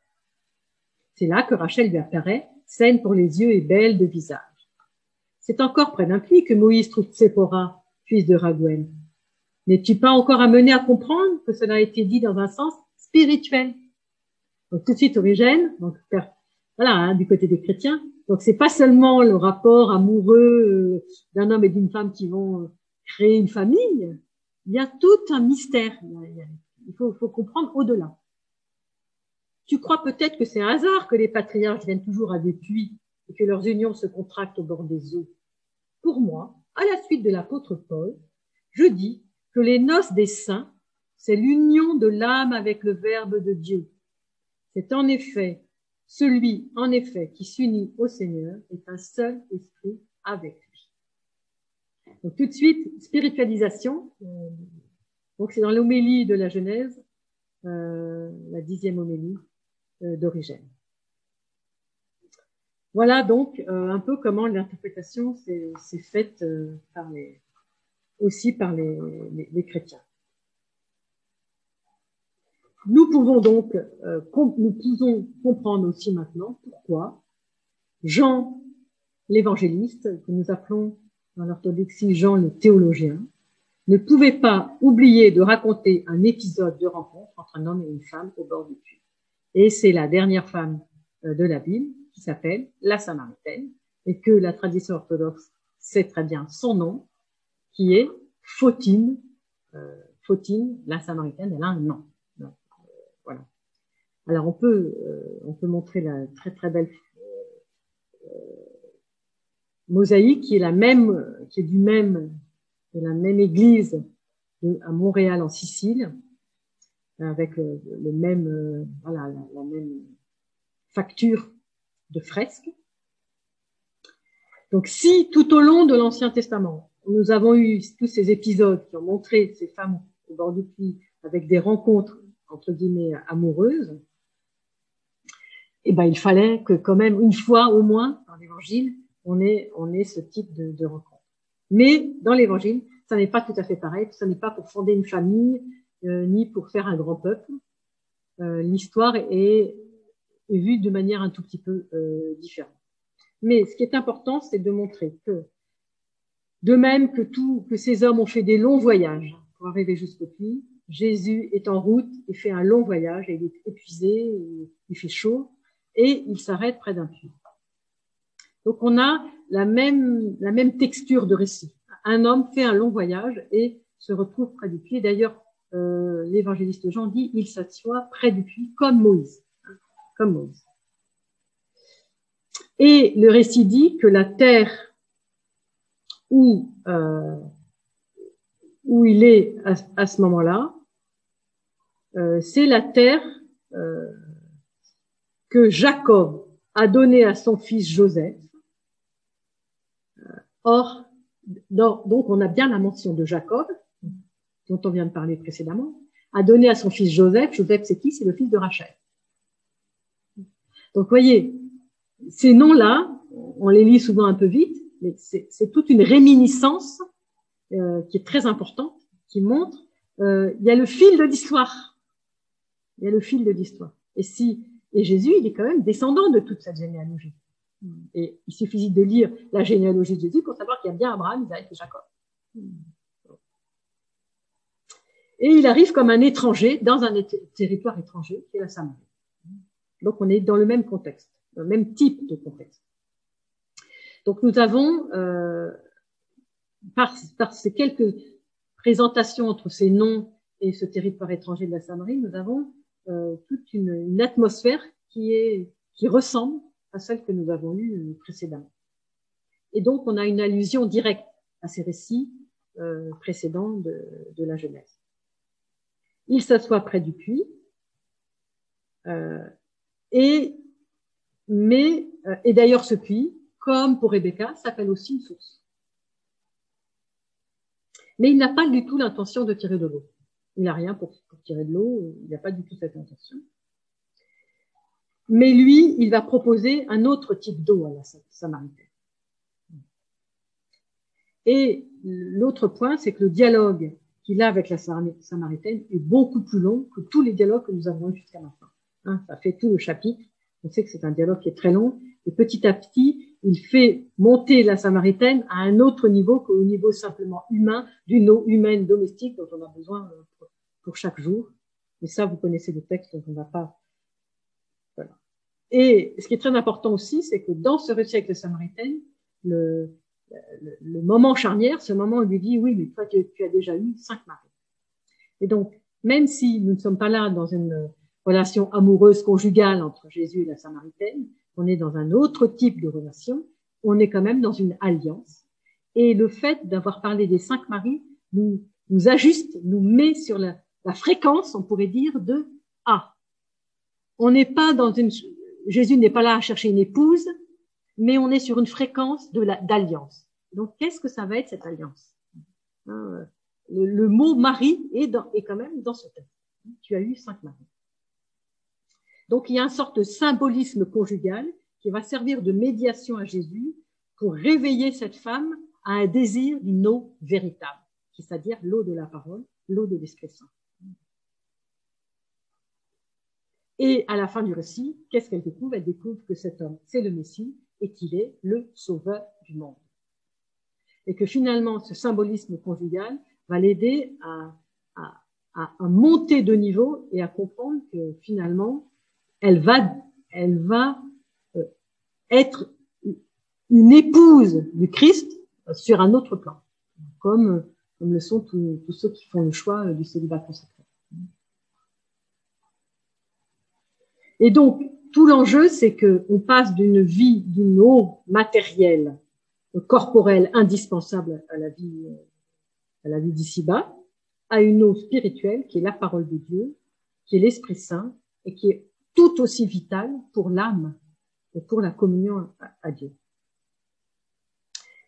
C'est là que Rachel lui apparaît, saine pour les yeux et belle de visage. C'est encore près d'un puits que Moïse trouve Séphora, fils de Raguen. N'es-tu pas encore amené à comprendre que cela a été dit dans un sens spirituel? Donc tout de suite Origène, donc voilà, hein, du côté des chrétiens. Donc c'est pas seulement le rapport amoureux euh, d'un homme et d'une femme qui vont euh, créer une famille. Il y a tout un mystère. Faut, faut comprendre au-delà. Tu crois peut-être que c'est un hasard que les patriarches viennent toujours à des puits et que leurs unions se contractent au bord des eaux. Pour moi, à la suite de l'apôtre Paul, je dis que les noces des saints, c'est l'union de l'âme avec le Verbe de Dieu. C'est en effet celui, en effet, qui s'unit au Seigneur est un seul esprit avec lui. Donc tout de suite, spiritualisation. Euh, donc c'est dans l'homélie de la Genèse, euh, la dixième homélie euh, d'Origène. Voilà donc un peu comment l'interprétation s'est faite par les, aussi par les chrétiens. Nous pouvons donc, euh, nous pouvons comprendre aussi maintenant pourquoi Jean l'évangéliste, que nous appelons dans l'orthodoxie Jean le théologien, ne pouvait pas oublier de raconter un épisode de rencontre entre un homme et une femme au bord du puits. Et c'est la dernière femme euh, de la Bible qui s'appelle la Samaritaine et que la tradition orthodoxe sait très bien son nom, qui est Fautine. Euh, Fautine, la Samaritaine, elle a un nom. Alors on peut, euh, on peut montrer la très très belle euh, mosaïque qui est la même, qui est du même, de la même église à Montréal en Sicile, avec le, même, euh, voilà, la, même facture de fresques. Donc si tout au long de l'Ancien Testament, nous avons eu tous ces épisodes qui ont montré ces femmes au bord du puits avec des rencontres entre guillemets amoureuses, eh ben, il fallait que quand même une fois au moins dans l'évangile, on ait, on ait ce type de, de rencontre. Mais dans l'évangile, ça n'est pas tout à fait pareil. Ça n'est pas pour fonder une famille, euh, ni pour faire un grand peuple. Euh, L'histoire est, est, vue de manière un tout petit peu euh, différente. Mais ce qui est important, c'est de montrer que, de même que tout, que ces hommes ont fait des longs voyages pour arriver jusqu'au puits, Jésus est en route et fait un long voyage il est épuisé, il fait chaud et il s'arrête près d'un puits. Donc on a la même, la même texture de récit. Un homme fait un long voyage et se retrouve près du puits. D'ailleurs, euh, l'évangéliste Jean dit, il s'assoit près du puits comme Moïse. Comme Moïse. Et le récit dit que la terre où, euh, où il est à, ce moment-là, euh, c'est la terre que Jacob a donnée à son fils Joseph. Or, donc on a bien la mention de Jacob, dont on vient de parler précédemment, a donné à son fils Joseph. Joseph, c'est qui? C'est le fils de Rachel. Donc, voyez, ces noms-là, on les lit souvent un peu vite, mais c'est toute une réminiscence euh, qui est très importante, qui montre euh, il y a le fil de l'histoire. Il y a le fil de l'histoire. Et si et Jésus, il est quand même descendant de toute cette généalogie. Et il suffit de lire la généalogie de Jésus pour savoir qu'il y a bien Abraham, Isaac et Jacob. Et il arrive comme un étranger dans un territoire étranger, qui est la Samarie. Donc on est dans le même contexte, le même type de contexte. Donc nous avons, euh, par, ces quelques présentations entre ces noms et ce territoire étranger de la Samarie, nous avons euh, toute une, une, atmosphère qui, est, qui ressemble à celle que nous avons eue précédemment. Et donc on a une allusion directe à ces récits euh, précédents de, la Genèse. Il s'assoit près du puits, euh, et mais euh, et d'ailleurs ce puits comme pour Rebecca, s'appelle aussi une source. Mais il n'a pas du tout l'intention de tirer de l'eau. Il n'a rien pour, tirer de l'eau, il n'a pas du tout cette intention. Mais lui, il va proposer un autre type d'eau à la Samaritaine. Et l'autre point, c'est que le dialogue qu'il a avec la Samaritaine est beaucoup plus long que tous les dialogues que nous avons eus jusqu'à maintenant. Hein, ça fait tout le chapitre. On sait que c'est un dialogue qui est très long. Et petit à petit, il fait monter la Samaritaine à un autre niveau qu'au niveau simplement humain, d'une eau humaine domestique dont on a besoin euh, pour chaque jour. Mais ça, vous connaissez le texte, donc on va pas. Et ce qui est très important aussi, c'est que dans ce récit avec la Samaritaine, le, le, le, moment charnière, ce moment où il lui dit, oui, mais toi, tu, tu as déjà eu cinq maris. Et donc, même si nous ne sommes pas là dans une relation amoureuse conjugale entre Jésus et la Samaritaine, on est dans un autre type de relation, on est quand même dans une alliance. Et le fait d'avoir parlé des cinq maris nous, nous ajuste, nous met sur la, la fréquence, on pourrait dire, de A. On n'est pas dans une, Jésus n'est pas là à chercher une épouse, mais on est sur une fréquence d'alliance. Donc, qu'est-ce que ça va être cette alliance? Hein, le, le, mot mari est quand même dans ce texte. Tu as eu cinq maris. Donc il y a une sorte de symbolisme conjugal qui va servir de médiation à Jésus pour réveiller cette femme à un désir d'une eau véritable, c'est-à-dire l'eau de la parole, l'eau de l'Esprit Saint. Et à la fin du récit, qu'est-ce qu'elle découvre? Elle découvre que cet homme, c'est le Messie et qu'il est le sauveur du monde. Et que finalement, ce symbolisme conjugal va l'aider à, à, à, monter de niveau et à comprendre que finalement, elle va, elle va euh, être une épouse du Christ sur un autre plan, comme, comme le sont tous, tous ceux qui font le choix du célibat consacré. Et donc, tout l'enjeu, c'est que on passe d'une vie, d'une eau matérielle, corporelle, indispensable à la vie, à la vie d'ici-bas, à une eau spirituelle qui est la parole de Dieu, qui est l'Esprit Saint et qui est tout aussi vital pour l'âme et pour la communion à, Dieu.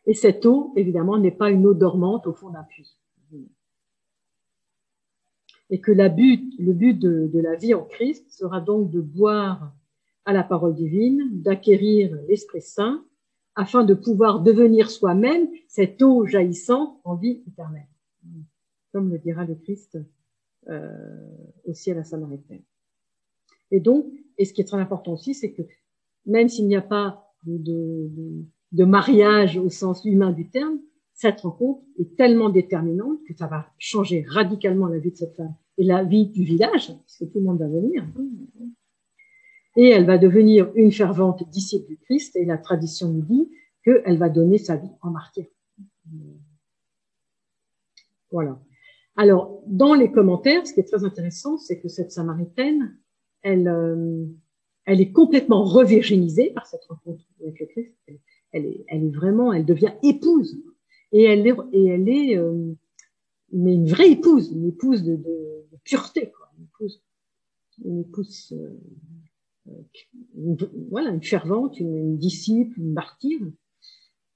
Et cette eau, évidemment, n'est pas une eau dormante au fond d'un puits. Et que la but, le but de, de la vie en Christ sera donc de boire à la parole divine, d'acquérir l'Esprit Saint, afin de pouvoir devenir soi-même cette eau jaillissante en vie éternelle, comme le dira le Christ euh, aussi à la Samaritaine. Et donc, et ce qui est très important aussi, c'est que même s'il n'y a pas de, de, mariage au sens humain du terme, cette rencontre est tellement déterminante que ça va changer radicalement la vie de cette femme et la vie du village, parce que tout le monde va venir. Et elle va devenir une fervente disciple du Christ, et la tradition nous dit qu'elle va donner sa vie en martyr. Voilà. Alors, dans les commentaires, ce qui est très intéressant, c'est que cette Samaritaine, elle, euh, elle est complètement revirginisée par cette rencontre avec le Christ. Elle, est, elle est vraiment, elle devient épouse. Et elle est, et elle est euh, mais une vraie épouse, une épouse de, de, de pureté, quoi. Une épouse, une épouse euh, une, voilà, une fervente, une, une disciple, une martyre,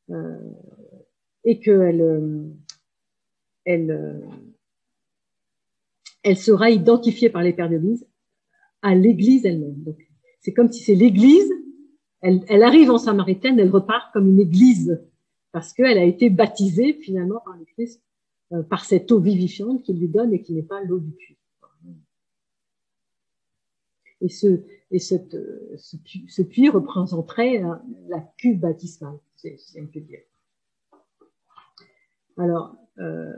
euh, et qu'elle elle, elle sera identifiée par les pères d'église à l'église elle-même. Donc, c'est comme si c'est l'église, elle, elle, arrive en Samaritaine, elle repart comme une église, parce qu'elle a été baptisée finalement par le Christ, euh, par cette eau vivifiante qu'il lui donne et qui n'est pas l'eau du puits. Et ce, et cette, ce, puits, ce puits représenterait la cuve baptismale, c'est un peu dire. Alors, euh,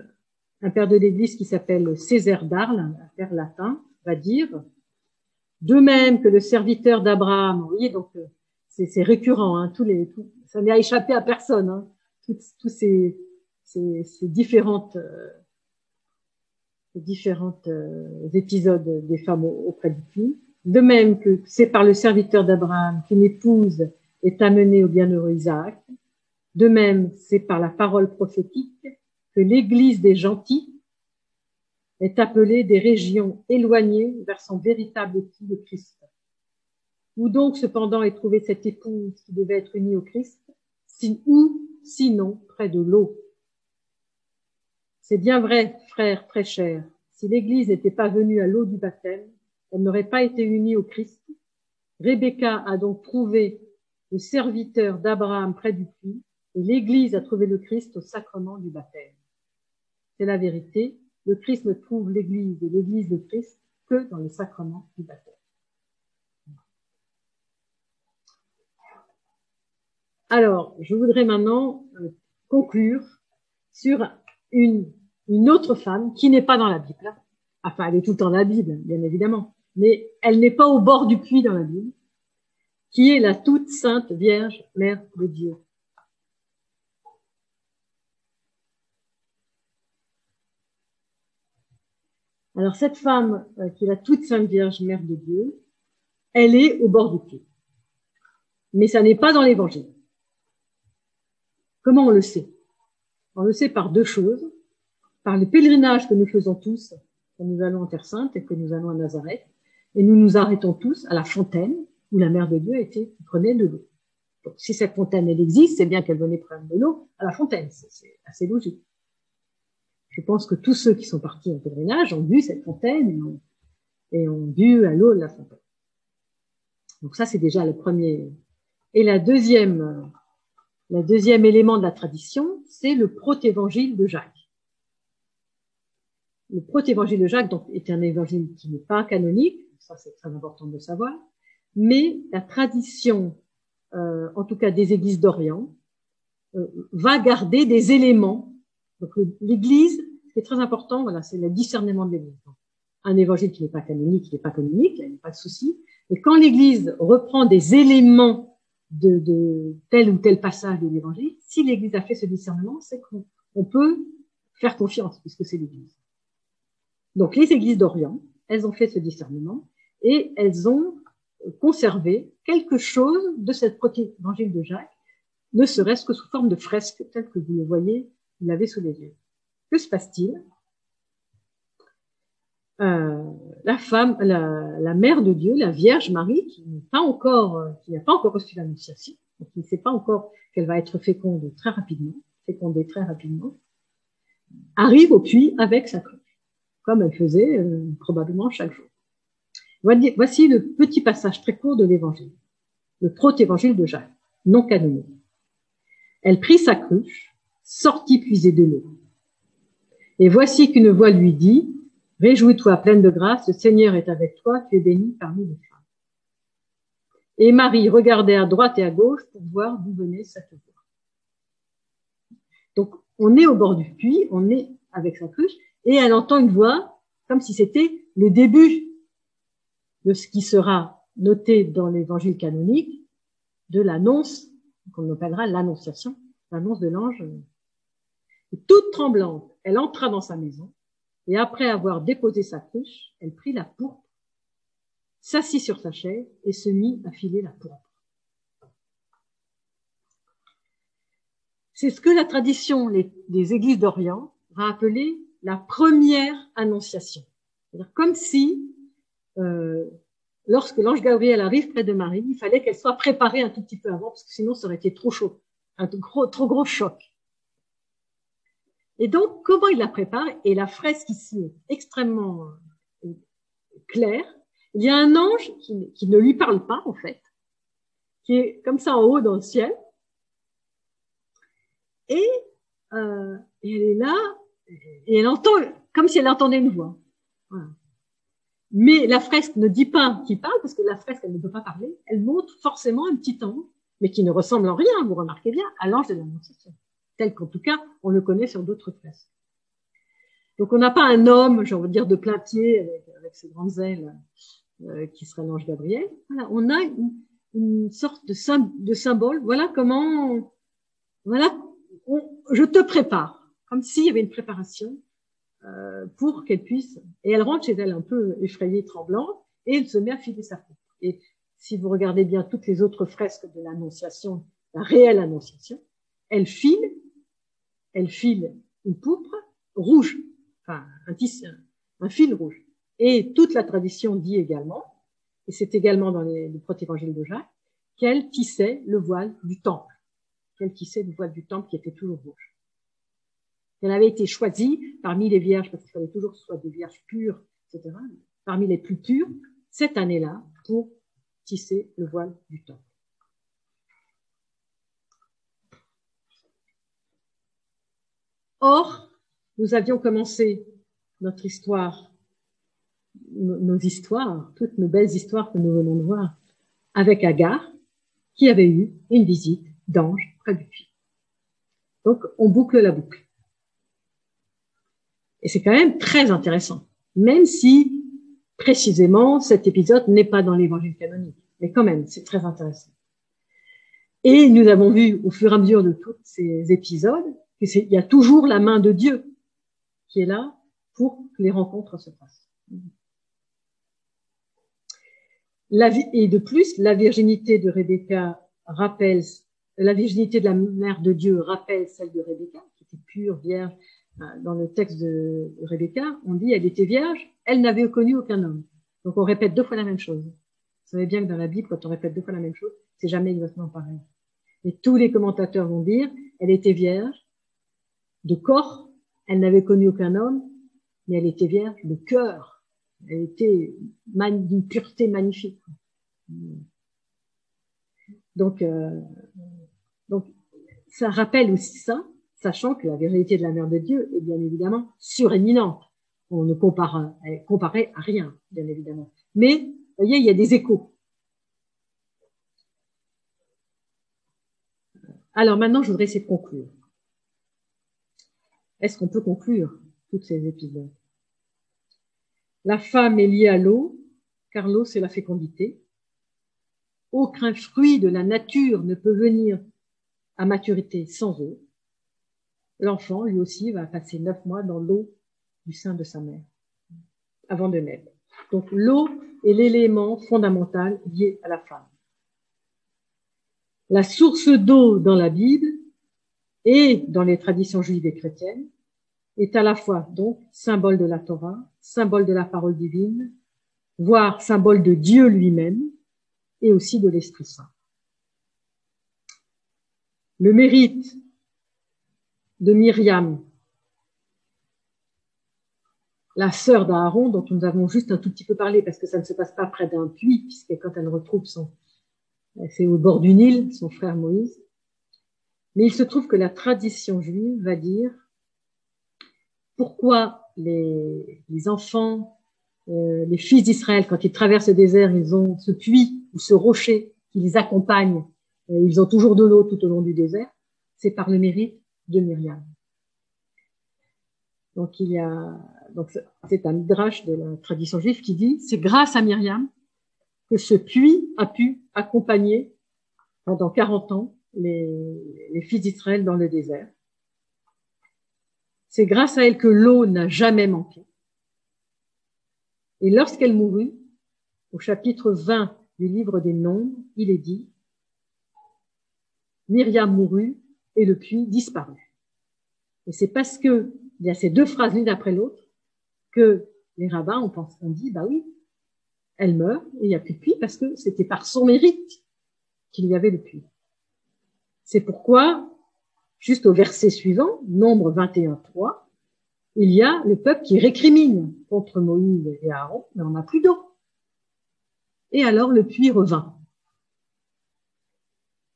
un père de l'Église qui s'appelle Césaire d'Arles, un père latin, va dire de même que le serviteur d'Abraham, vous voyez, donc euh, c'est récurrent, hein, tous les, tout, ça n'a échappé à personne, hein, tous ces, ces, différentes, euh, différentes euh, épisodes des femmes auprès du puits. De même que c'est par le serviteur d'Abraham qu'une épouse est amenée au bienheureux Isaac. De même, c'est par la parole prophétique que l'Église des gentils est appelée des régions éloignées vers son véritable époux, le Christ. Où donc cependant est trouvée cette épouse qui devait être unie au Christ, si, ou sinon près de l'eau C'est bien vrai, frère très cher, si l'Église n'était pas venue à l'eau du baptême, elle n'aurait pas été unie au Christ. Rebecca a donc trouvé le serviteur d'Abraham près du puits, et l'Église a trouvé le Christ au sacrement du baptême c'est la vérité. Le Christ ne trouve l'Église et l'Église de Christ que dans le sacrement du baptême. Alors, je voudrais maintenant euh, conclure sur une, autre femme qui n'est pas dans la Bible. Enfin, elle est tout le temps dans la Bible, bien évidemment, mais elle n'est pas au bord du puits dans la Bible, qui est la toute sainte Vierge, Mère de Dieu. Alors cette femme, euh, qui est la toute sainte Vierge Mère de Dieu, elle est au bord du puits. Mais ça n'est pas dans l'évangile. Comment on le sait? On le sait par deux choses. Par le pèlerinage que nous faisons tous quand nous allons en Terre Sainte et que nous allons à Nazareth. Et nous nous arrêtons tous à la fontaine où la Mère de Dieu était, prenait de l'eau. Donc si cette fontaine, elle existe, c'est bien qu'elle venait prendre de l'eau à la fontaine. C'est assez logique. Je pense que tous ceux qui sont partis en pèlerinage ont vu cette fontaine et ont, bu à l'eau de la fontaine. Donc ça, c'est déjà le premier. Et la deuxième, le deuxième élément de la tradition, c'est le protévangile de Jacques. Le protévangile de Jacques donc, est un évangile qui n'est pas canonique, ça c'est très important de le savoir, mais la tradition, euh, en tout cas des églises d'Orient, euh, va garder des éléments donc l'Église, ce qui est très important, voilà, c'est le discernement de l'Église. Un évangile qui n'est pas canonique, qui n'est pas canonique, il n'y a pas de souci. Mais quand l'Église reprend des éléments de, de, tel ou tel passage de l'Évangile, si l'Église a fait ce discernement, c'est qu'on peut faire confiance puisque c'est l'Église. Donc les Églises d'Orient, elles ont fait ce discernement et elles ont conservé quelque chose de cette évangile de Jacques, ne serait-ce que sous forme de fresque, tel que vous le voyez il l'avait sous les yeux. Que se passe-t-il? Euh, La femme, la, mère de Dieu, la Vierge Marie, qui n'a pas encore, qui n'a pas encore reçu l'annonciation, qui ne sait pas encore qu'elle va être féconde très rapidement, fécondée très rapidement, arrive au puits avec sa cruche, comme elle faisait euh, probablement chaque jour. Voici le petit passage très court de l'Évangile, le protévangile de Jacques, non canonique. Elle prit sa cruche, sortit puiser de l'eau. Et voici qu'une voix lui dit, Réjouis-toi, pleine de grâce, le Seigneur est avec toi, tu es bénie parmi les femmes. Et Marie regardait à droite et à gauche pour voir d'où venait cette voix. Donc, on est au bord du puits, on est avec sa cruche, et elle entend une voix comme si c'était le début de ce qui sera noté dans l'évangile canonique de l'annonce, qu'on appellera l'annonciation, l'annonce de l'ange. Toute tremblante, elle entra dans sa maison, et après avoir déposé sa cruche, elle prit la pourpre, s'assit sur sa chaise et se mit à filer la pourpre. C'est ce que la tradition des églises d'Orient va appeler la première annonciation. Comme si, euh, lorsque l'ange Gabriel arrive près de Marie, il fallait qu'elle soit préparée un tout petit peu avant, parce que sinon ça aurait été trop chaud, un trop, trop gros choc. Et donc, comment il la prépare? Et la fresque ici est extrêmement euh, claire. Il y a un ange qui, qui, ne lui parle pas, en fait, qui est comme ça en haut dans le ciel. Et, euh, elle est là, et elle entend, comme si elle entendait une voix. Voilà. Mais la fresque ne dit pas qu'il parle, parce que la fresque, elle ne peut pas parler. Elle montre forcément un petit ange, mais qui ne ressemble en rien, vous remarquez bien, à l'ange de l'Annonciation. Qu'en tout cas, on le connaît sur d'autres fresques. Donc on n'a pas un homme, j'ai envie de dire, de plein pied, avec, ses grandes ailes, euh, qui serait l'ange Gabriel. Voilà, on a une, sorte de, symbole. Voilà comment, voilà, je te prépare, comme s'il y avait une préparation euh, pour qu'elle puisse. Et elle rentre chez elle un peu effrayée, tremblante, et elle se met à filer sa coupe. Et si vous regardez bien toutes les autres fresques de l'Annonciation, la réelle Annonciation, elle file, elle file une pourpre rouge, enfin un, un fil rouge. Et toute la tradition dit également, et c'est également dans les, le protévangile de Jacques, qu'elle tissait le voile du temple, qu'elle tissait le voile du temple qui était toujours rouge. Elle avait été choisie parmi les vierges, parce qu'il fallait toujours soit des vierges pures, etc., parmi les plus pures, cette année-là, pour tisser le voile du temps. Or, nous avions commencé notre histoire, nos histoires, toutes nos belles histoires que nous venons de voir, avec Agar, qui avait eu une visite d'ange près du puits. Donc, on boucle la boucle. Et c'est quand même très intéressant, même si précisément cet épisode n'est pas dans l'évangile canonique. Mais quand même, c'est très intéressant. Et nous avons vu au fur et à mesure de tous ces épisodes qu'il y a toujours la main de Dieu qui est là pour que les rencontres se passent. Et de plus, la virginité de Rebecca rappelle, la virginité de la mère de Dieu rappelle celle de Rebecca, qui était pure, vierge, dans le texte de Rebecca, on dit elle était vierge, elle n'avait connu aucun homme. Donc on répète deux fois la même chose. Vous savez bien que dans la Bible, quand on répète deux fois la même chose, c'est jamais exactement pareil. Et tous les commentateurs vont dire, elle était vierge de corps, elle n'avait connu aucun homme, mais elle était vierge de cœur. Elle était d'une pureté magnifique. Donc, euh, donc, ça rappelle aussi ça, sachant que la vérité de la mère de Dieu est bien évidemment suréminente. On ne compare, comparait à rien, bien évidemment. Mais, vous voyez, il y a des échos. Alors maintenant, je voudrais essayer de conclure. Est-ce qu'on peut conclure tous ces épisodes? La femme est liée à l'eau, car l'eau, c'est la fécondité. Aucun fruit de la nature ne peut venir à maturité sans eau l'enfant, lui aussi, va passer neuf mois dans l'eau du sein de sa mère avant de naître. Donc l'eau est l'élément fondamental lié à la femme. La source d'eau dans la Bible et dans les traditions juives et chrétiennes est à la fois donc symbole de la Torah, symbole de la parole divine, voire symbole de Dieu lui-même et aussi de l'Esprit Saint. Le mérite de Myriam, la sœur d'Aaron, dont nous avons juste un tout petit peu parlé, parce que ça ne se passe pas près d'un puits, puisque quand elle retrouve son, c'est au bord du Nil, son frère Moïse. Mais il se trouve que la tradition juive va dire pourquoi les, enfants, euh, les fils d'Israël, quand ils traversent le désert, ils ont ce puits ou ce rocher qui les accompagne, ils ont toujours de l'eau tout au long du désert, c'est par le mérite de Myriam. Donc il y a, donc c'est un midrash de la tradition juive qui dit, c'est grâce à Myriam que ce puits a pu accompagner pendant 40 ans les fils d'Israël dans le désert. C'est grâce à elle que l'eau n'a jamais manqué. Et lorsqu'elle mourut, au chapitre 20 du livre des Nombres, il est dit, Myriam mourut et le puits disparut. Et c'est parce que il y a ces deux phrases l'une après l'autre que les rabbins ont, pensé, ont dit, bah oui, elle meurt et il n'y a plus de puits parce que c'était par son mérite qu'il y avait le puits. C'est pourquoi, juste au verset suivant, nombre 21, 3, il y a le peuple qui récrimine contre Moïse et Aaron, mais on n'a plus d'eau. Et alors le puits revint.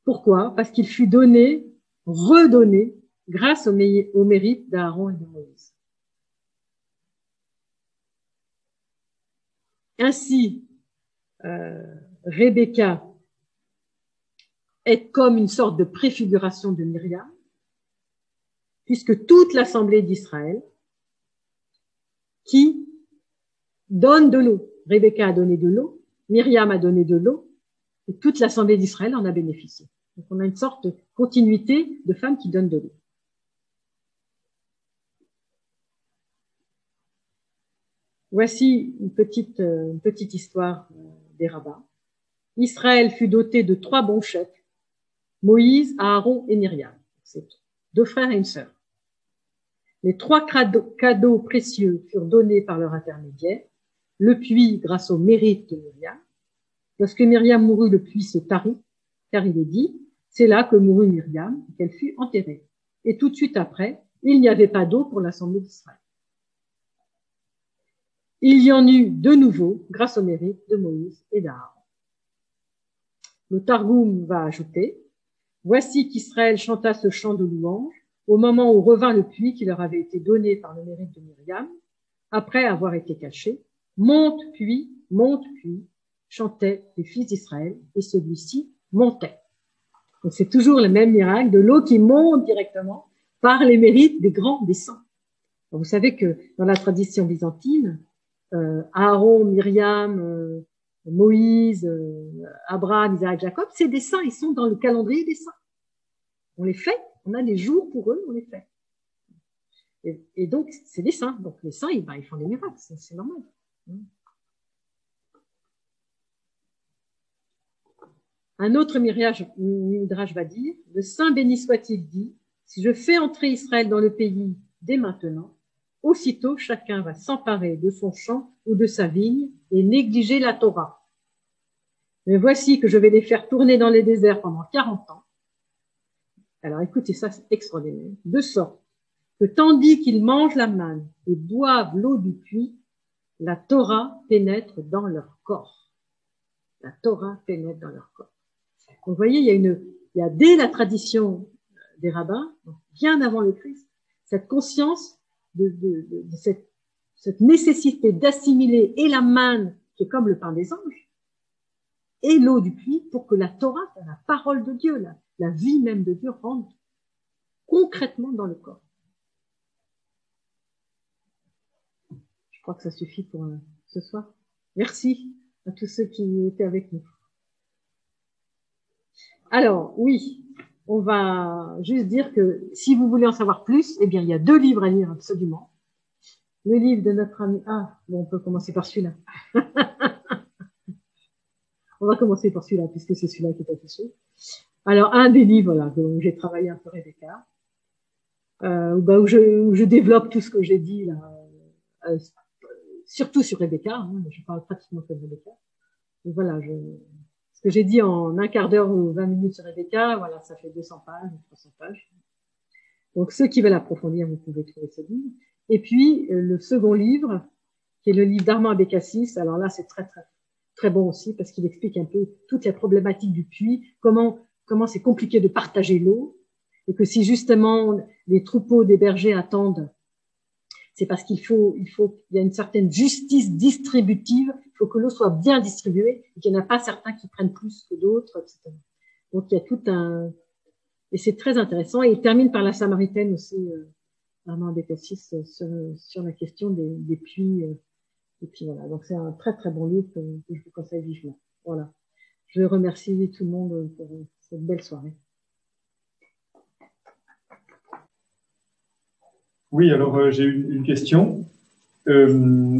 Pourquoi? Parce qu'il fut donné, redonné, grâce au, mérite d'Aaron et de Moïse. Ainsi, euh, Rebecca est comme une sorte de préfiguration de Myriam, puisque toute l'assemblée d'Israël qui donne de l'eau. Rebecca a donné de l'eau, Myriam a donné de l'eau, et toute l'assemblée d'Israël en a bénéficié. Donc on a une sorte de continuité de femmes qui donnent de l'eau. Voici une petite, euh, petite histoire euh, des rabbins. Israël fut doté de trois bons chefs, Moïse, Aaron et Myriam. C'est deux frères et une sœur. Les trois cadeaux précieux furent donnés par leur intermédiaire, le puits grâce au mérite de Myriam. Lorsque Myriam mourut, le puits se tarit, car il est dit, c'est là que mourut Myriam, qu'elle fut enterrée. Et tout de suite après, il n'y avait pas d'eau pour l'assemblée d'Israël. Il y en eut de nouveau grâce au mérite de Moïse et d'Aaron. Le Targum va ajouter, Voici qu'Israël chanta ce chant de louange au moment où revint le puits qui leur avait été donné par le mérite de Myriam, après avoir été caché, monte puits, monte puits, chantaient les fils d'Israël, et celui-ci montait. Donc c'est toujours le même miracle de l'eau qui monte directement par les mérites des grands des vous savez que dans la tradition byzantine, euh, Aaron, Myriam, euh, Moïse, euh, Abraham, Isaac, Jacob, c'est des saints, ils sont dans le calendrier des saints. On les fait, on a des jours pour eux, on les fait. Et, donc, c'est des saints. Donc, les saints, ils, ben, font des miracles, c'est normal. Un autre Midrash va dire, le Saint béni soit-il dit, si je fais entrer Israël dans le pays dès maintenant, aussitôt chacun va s'emparer de son champ ou de sa vigne et négliger la Torah. Mais voici que je vais les faire tourner dans les déserts pendant 40 ans, alors écoutez, ça c'est extraordinaire. De sorte que tandis qu'ils mangent la manne et boivent l'eau du puits, la Torah pénètre dans leur corps. La Torah pénètre dans leur corps. vous voyez, il y a une, il y a dès la tradition des rabbins, bien avant le Christ, cette conscience de, de, de, cette, cette nécessité d'assimiler et la manne, qui est comme le pain des anges, et l'eau du puits pour que la Torah, la parole de Dieu, là, la vie même de Dieu rentre concrètement dans le corps. Je crois que ça suffit pour euh, ce soir. Merci à tous ceux qui étaient avec nous. Alors, oui, on va juste dire que si vous voulez en savoir plus, eh bien, il y a deux livres à lire absolument. Le livre de notre ami, ah, bon, on peut commencer par celui-là. on va commencer par celui-là, puisque c'est celui-là qui est affiché. Alors, un des livres là, où j'ai travaillé un peu Rebecca, euh, bah, où, je, où, je, développe tout ce que j'ai dit, là, euh, surtout sur Rebecca, hein, je parle pratiquement que de Rebecca. Et voilà, je, ce que j'ai dit en un quart d'heure ou 20 minutes sur Rebecca, voilà, ça fait 200 pages, 300 pages. Donc, ceux qui veulent approfondir, vous pouvez trouver ce livre. Et puis, euh, le second livre, qui est le livre d'Armand Abécassis, alors là, c'est très, très, très bon aussi, parce qu'il explique un peu toutes les problématiques du puits, comment comment c'est compliqué de partager l'eau, et que si justement les troupeaux des bergers attendent c'est parce qu'il faut, il faut, il y a une certaine justice distributive. Il faut que l'eau soit bien distribuée et qu'il n'y en a pas certains qui prennent plus que d'autres, etc. Donc il y a tout un, et c'est très intéressant. Et il termine par la Samaritaine aussi, euh, Armand Bécassis, euh, sur, sur, la question des, des puits. Euh, et puis voilà. Donc c'est un très très bon livre que, que je vous conseille vivement. Voilà. Je remercie tout le monde pour cette belle soirée. Oui, alors euh, j'ai une, question. Euh,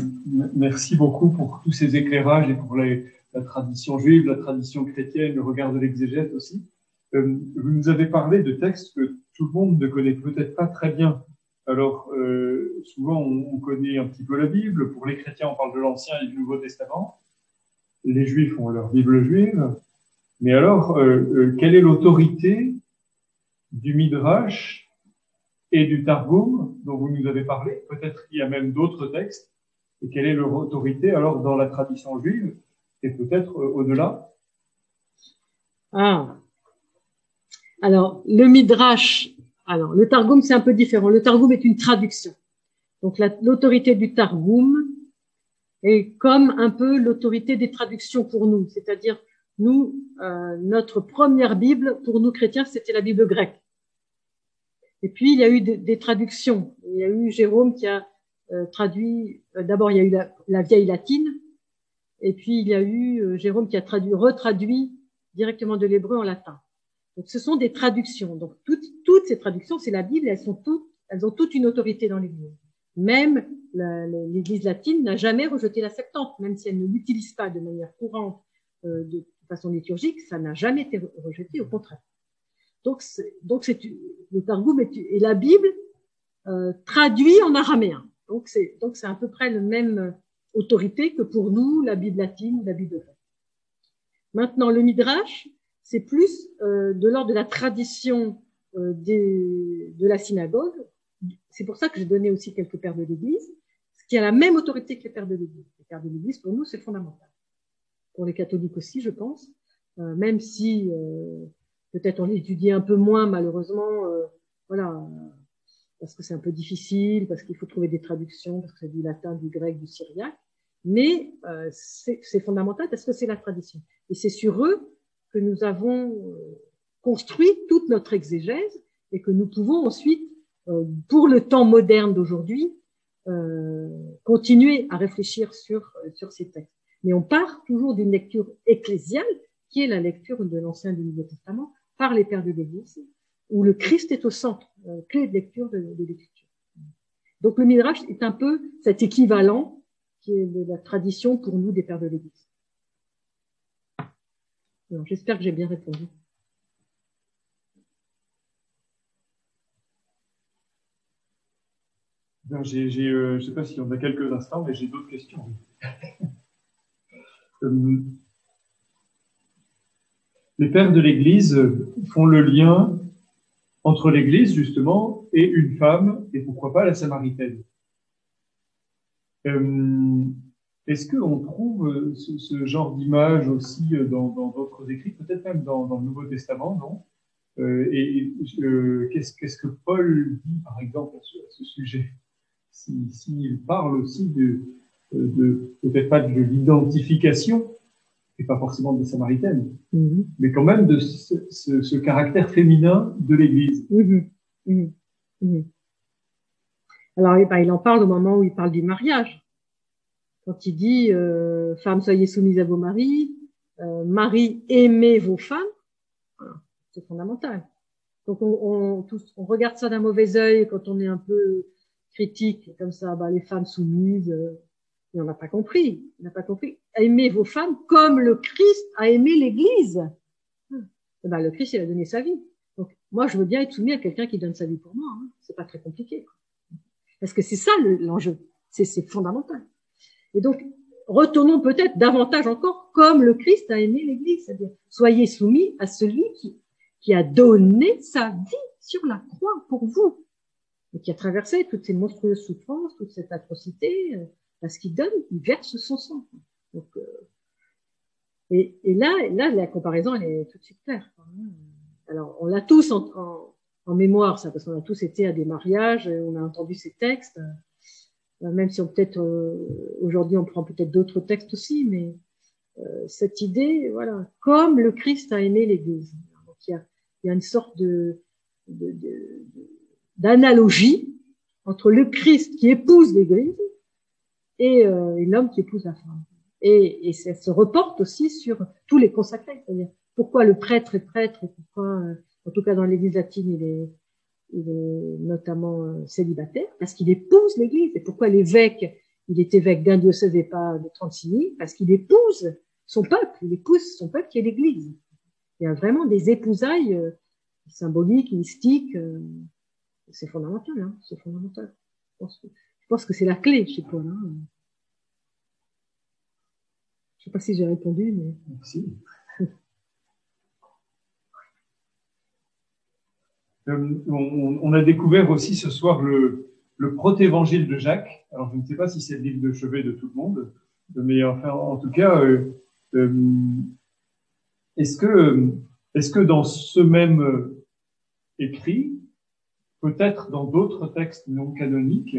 merci beaucoup pour tous ces éclairages et pour la tradition juive, la tradition chrétienne, le regard de l'exégète aussi. Euh, vous nous avez parlé de textes que tout le monde ne connaît peut-être pas très bien. Alors, souvent, on, on, connaît un petit peu la Bible. Pour les chrétiens, on parle de l'Ancien et du Nouveau Testament. Les Juifs ont leur Bible juive. Mais alors, euh, quelle est l'autorité du Midrash et du Targum dont vous nous avez parlé? Peut-être qu'il y a même d'autres textes. Et quelle est leur autorité alors dans la tradition juive et peut-être euh, au-delà? Ah. Alors, le Midrash, alors le Targum c'est un peu différent. Le Targum est une traduction. Donc l'autorité du Targum est comme un peu l'autorité des traductions pour nous. C'est-à-dire, nous, euh, notre première Bible, pour nous chrétiens, c'était la Bible grecque. Et puis, il y a eu des, traductions. Il y a eu Jérôme qui a euh, traduit, euh, d'abord, il y a eu la, vieille latine, et puis il y a eu euh, Jérôme qui a traduit, retraduit directement de l'hébreu en latin. Donc, ce sont des traductions. Donc, toutes, toutes ces traductions, c'est la Bible, elles sont toutes, elles ont toute une autorité dans l'Église. Même l'Église latine n'a jamais rejeté la Septante, même si elle ne l'utilise pas de manière courante, de façon liturgique, ça n'a jamais été rejeté, au contraire. Donc, donc c'est le Targum et la Bible euh, traduit en araméen. Donc, c'est donc c'est à peu près la même autorité que pour nous la Bible latine, la Bible grecque. Maintenant, le Midrash, c'est plus euh, de l'ordre de la tradition euh, des, de la synagogue. C'est pour ça que j'ai donné aussi quelques pères de l'Église, ce qui a la même autorité que les pères de l'Église. Les pères de l'Église, pour nous, c'est fondamental. Pour les catholiques aussi, je pense, euh, même si euh, Peut-être on l'étudie un peu moins, malheureusement, euh, voilà, parce que c'est un peu difficile, parce qu'il faut trouver des traductions, parce que c'est du latin, du grec, du syriaque. Mais c'est fondamental parce que c'est la tradition. Et c'est sur eux que nous avons construit toute notre exégèse et que nous pouvons ensuite, pour le temps moderne d'aujourd'hui, continuer à réfléchir sur, sur ces textes. Mais on part toujours d'une lecture ecclésiale, qui est la lecture de l'Ancien et du Nouveau Testament, par les pères de l'Église, où le Christ est au centre, euh, clé de lecture de, de l'écriture. Donc le Midrash est un peu cet équivalent qui est de la tradition pour nous des pères de l'Église. J'espère que j'ai bien répondu. J'ai, j'ai, euh, je ne sais pas si on a quelques instants, mais j'ai d'autres questions. euh, les pères de l'Église font le lien entre l'Église, justement, et une femme, et pourquoi pas la Samaritaine. Euh, Est-ce qu'on trouve ce, genre d'image aussi dans d'autres écrits, peut-être même dans, le Nouveau Testament, non? Euh, Et qu'est-ce que Paul dit, par exemple, à ce, sujet? S'il si, parle aussi de, de peut-être pas de l'identification, et pas forcément de Samaritaine, mm-hmm. mais quand même de ce, ce, ce caractère féminin de l'Église. Mm-hmm. Mm-hmm. Alors, eh ben, il en parle au moment où il parle du mariage. Quand il dit euh, Femmes, soyez soumises à vos maris, euh, Marie, aimez vos femmes, voilà, c'est fondamental. Donc, on, on, tous, on regarde ça d'un mauvais œil quand on est un peu critique, comme ça, bah, les femmes soumises, euh, on n'a pas compris. On n'a pas compris. Aimez vos femmes comme le Christ a aimé l'Église. Eh ben, le Christ, il a donné sa vie. Donc, moi, je veux bien être soumis à quelqu'un qui donne sa vie pour moi. Hein. C'est pas très compliqué. Parce que c'est ça l'enjeu. c'est fondamental. Et donc, retournons peut-être davantage encore comme le Christ a aimé l'Église. C'est-à-dire, soyez soumis à celui qui, qui a donné sa vie sur la croix pour vous. Et qui a traversé toutes ces monstrueuses souffrances, toute cette atrocité, euh, parce qu'il donne, il verse son sang. Donc, euh, et, et, là, là, la comparaison, elle est tout de suite claire. Alors, on l'a tous en, en, en, mémoire, ça, parce qu'on a tous été à des mariages, on a entendu ces textes. même si on peut-être aujourd'hui on prend peut-être d'autres textes aussi, mais cette idée, voilà, comme le Christ a aimé l'Église. il y a, il y a une sorte de d'analogie entre le Christ qui épouse l'Église et, euh, l'homme qui épouse la femme. Et, et ça se reporte aussi sur tous les consacrés. C'est-à-dire pourquoi le prêtre est prêtre et pourquoi, euh, en tout cas dans l'Église latine, il est, il est notamment euh, célibataire, parce qu'il épouse l'Église. Et pourquoi l'évêque, il est évêque d'un diocèse et pas de 36 000 Parce qu'il épouse son peuple, il épouse son peuple qui est l'Église. Il y a vraiment des épousailles euh, symboliques, mystiques. c'est fondamental, hein, c'est fondamental. Pense que c'est la clé chez Paul. Hein. Je sais pas si j'ai répondu, mais. Merci. Euh, on, a découvert aussi ce soir le, le protévangile de Jacques. Alors, je ne sais pas si c'est le livre de chevet de tout le monde, mais enfin, en tout cas, euh, euh, est-ce que, est-ce que dans ce même écrit, peut-être dans d'autres textes non canoniques,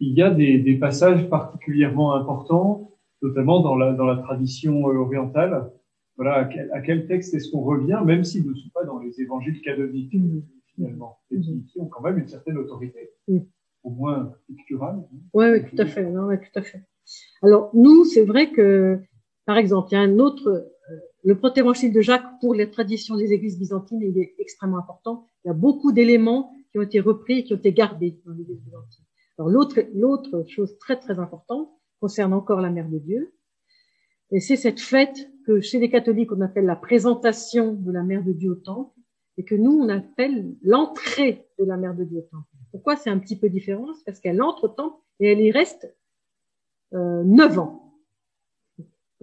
il y a des, des passages particulièrement importants notamment dans la, dans la tradition euh, orientale. Voilà, à quel, à quel texte est-ce qu'on revient, même s'ils ne sont pas dans les évangiles canoniques, mmh. finalement, et qui, ont quand même une certaine autorité, mmh. au moins picturale. Oui, oui, tout à fait. Non, ouais, tout à fait. Alors, nous, c'est vrai que, par exemple, il y a un autre, euh, le protévangile de Jacques pour les traditions des églises byzantines, il est extrêmement important. Il y a beaucoup d'éléments qui ont été repris et qui ont été gardés dans l'église byzantine. L'autre, chose très, très importante, concerne encore la Mère de Dieu. Et c'est cette fête que chez les catholiques, on appelle la présentation de la Mère de Dieu au temple et que nous, on appelle l'entrée de la Mère de Dieu au temple. Pourquoi c'est un petit peu différent? Parce qu'elle entre au temple et elle y reste euh, neuf ans.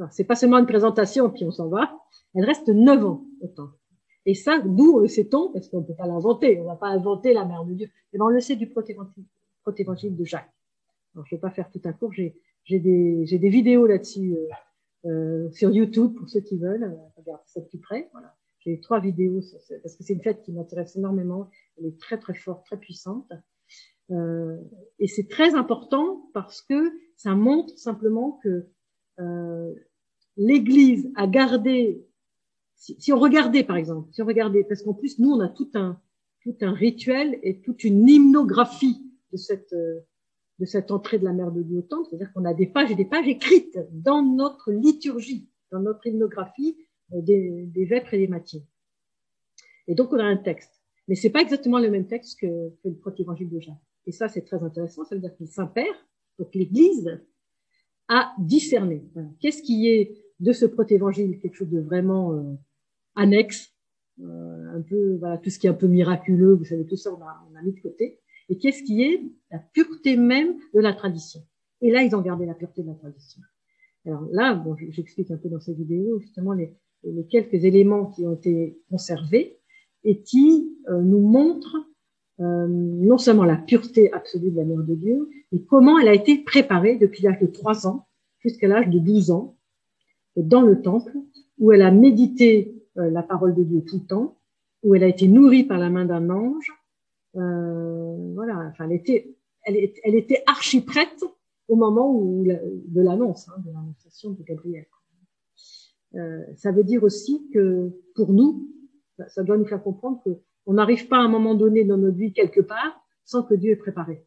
C'est pas seulement une présentation puis on s'en va. Elle reste neuf ans au temple. Et ça, d'où le sait-on Parce qu'on ne peut pas l'inventer. On ne va pas inventer la Mère de Dieu. Et ben, on le sait du protévangile de Jacques. Je vais pas faire tout un cours. J'ai des, des vidéos là-dessus euh, euh, sur YouTube pour ceux qui veulent. Euh, regarde ça de plus près. Voilà. J'ai trois vidéos parce que c'est une fête qui m'intéresse énormément. Elle est très très forte, très puissante. Euh, et c'est très important parce que ça montre simplement que euh, l'Église a gardé. Si, si, on regardait par exemple, si on regardait, parce qu'en plus nous on a tout un tout un rituel et toute une hymnographie de cette de cette entrée de la mère de Dieu au temple, c'est-à-dire qu'on a des pages et des pages écrites dans notre liturgie, dans notre hymnographie euh, des, des vêpres et des matières. Et donc on a un texte. Mais c'est pas exactement le même texte que, que le protévangile de Jacques. Et ça, c'est très intéressant. Ça veut dire que le Saint-Père, donc l'Église, a discerné. Qu'est-ce qui est de ce protévangile quelque chose de vraiment euh, annexe, euh, un peu, voilà, tout ce qui est un peu miraculeux, vous savez, tout ça, on a, on a mis de côté et qu'est-ce qui est la pureté même de la tradition? Et là, ils ont gardé la pureté de la tradition. Alors là, bon, j'explique un peu dans cette vidéo justement les, les, quelques éléments qui ont été conservés et qui euh, nous montrent euh, non seulement la pureté absolue de la Mère de Dieu, mais comment elle a été préparée depuis l'âge de 3 ans jusqu'à l'âge de 12 ans dans le temple, où elle a médité euh, la parole de Dieu tout le temps, où elle a été nourrie par la main d'un ange, euh, voilà, enfin, elle était, elle, elle était archi prête au moment où de l'annonce, hein, de l'annonciation de Gabriel. Euh, ça veut dire aussi que pour nous, ça doit nous faire comprendre que on n'arrive pas à un moment donné dans notre vie quelque part sans que Dieu ait préparé.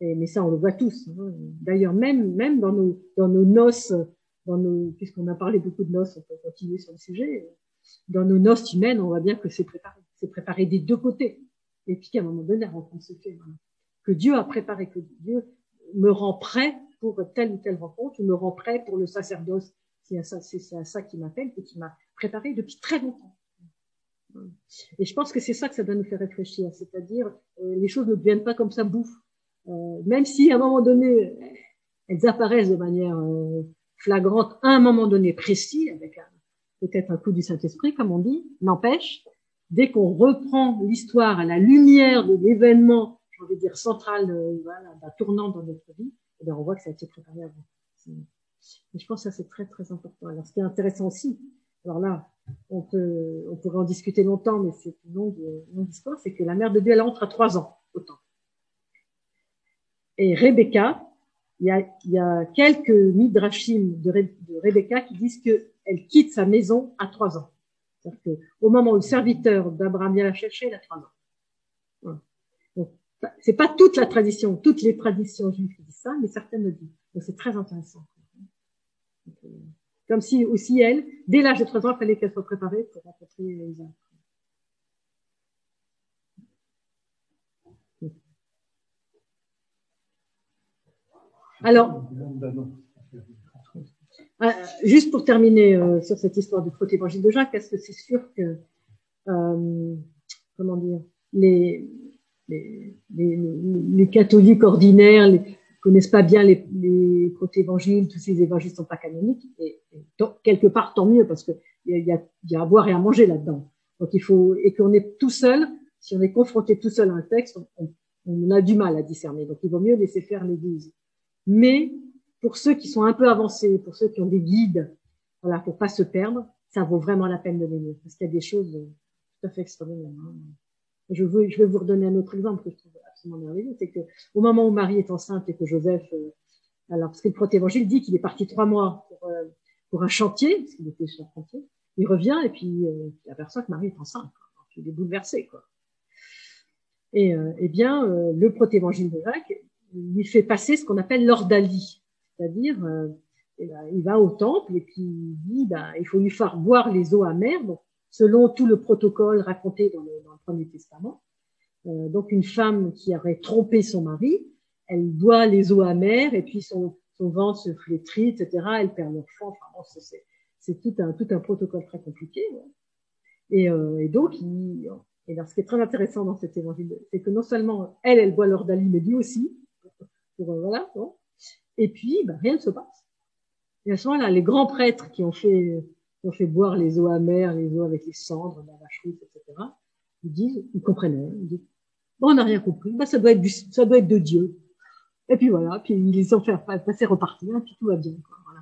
Et, mais ça, on le voit tous. Hein. D'ailleurs, même même dans nos dans nos noces, dans nos puisqu'on a parlé beaucoup de noces, on peut continuer sur le sujet. Dans nos noces humaines, on voit bien que c'est préparé. C'est préparé des deux côtés et puis qu'à un moment donné, la rencontre se fait. Que Dieu a préparé, que Dieu me rend prêt pour telle ou telle rencontre, ou me rend prêt pour le sacerdoce. C'est à ça, c'est à ça qui m'appelle et qui m'a préparé depuis très longtemps. Et je pense que c'est ça que ça doit nous faire réfléchir, c'est-à-dire euh, les choses ne deviennent pas comme ça bouffe. Euh, même si à un moment donné elles apparaissent de manière euh, flagrante à un moment donné précis, avec peut-être un coup du Saint-Esprit, comme on dit, n'empêche, dès qu'on reprend l'histoire à la lumière de l'événement, je vais dire central, euh, voilà, tournant dans notre vie, eh bien, on voit que ça a été préparé avant. Et je pense que c'est très très important. Alors ce qui est intéressant aussi, alors là, on peut, on pourrait en discuter longtemps, mais c'est une longue, longue histoire, c'est que la mère de Dieu elle entre à trois ans autant. Et Rebecca, il y a, quelques midrashim de, de Rebecca qui disent qu'elle quitte sa maison à trois ans. C'est-à-dire qu'au moment où le serviteur d'Abraham vient la chercher, elle a trois ans. C'est pas toute la tradition, toutes les traditions juives qui disent ça, mais certaines le disent. Donc c'est très intéressant. Euh, comme si aussi elle, dès l'âge de trois ans, il fallait qu'elle soit préparée pour rencontrer Isaac. Alors, euh, juste pour terminer euh, sur cette histoire du protévangile de Jacques, est-ce que c'est sûr que, euh, comment dire, les, les, les, les catholiques ordinaires ne connaissent pas bien les, les protévangiles, tous ces évangiles ne sont pas canoniques, et, quelque part, tant mieux, parce qu'il y a, y a à boire et à manger là-dedans. Donc il faut, et qu'on est tout seul, si on est confronté tout seul à un texte, on, on a du mal à discerner. Donc il vaut mieux laisser faire l'Église. Mais pour ceux qui sont un peu avancés, pour ceux qui ont des guides, voilà, pour pas se perdre, ça vaut vraiment la peine de l'aimer parce qu'il y a des choses tout à fait extraordinaires. Hein. Je, veux, je vais vous redonner un autre exemple que je trouve absolument merveilleux, c'est que au moment où Marie est enceinte et que Joseph, euh, alors parce que le protévangile dit qu'il est parti trois mois pour, euh, pour un chantier, parce qu'il était sur un chantier, il revient et puis euh, il aperçoit que Marie est enceinte, il est bouleversé, quoi. Et eh bien, le protévangile de Jacques lui fait passer ce qu'on appelle l'ordalie, c'est-à-dire euh, eh ben, il va au temple et puis il dit ben, il faut lui faire boire les eaux amères, donc, selon tout le protocole raconté dans le, Premier Testament. Euh, donc une femme qui aurait trompé son mari, elle boit les eaux amères et puis son, son ventre se flétrit, etc. Elle perd l'enfant. C'est, tout un, tout un protocole très compliqué. Euh, et, donc, et alors, ce qui est très intéressant dans cet évangile, c'est que non seulement elle, elle boit l'ordalie, mais lui aussi, voilà. Bon. Et puis, ben, rien ne se passe. Et à ce moment-là, les grands prêtres qui ont fait, qui ont fait boire les eaux amères, les eaux avec les cendres, la vache rousse, etc., ils disent, ils comprennent, ils disent, bon, on n'a rien compris, ben, ça doit être du, ça doit être de Dieu. Et puis voilà, puis ils les ont fait repartir, et puis tout va bien. Quoi, voilà.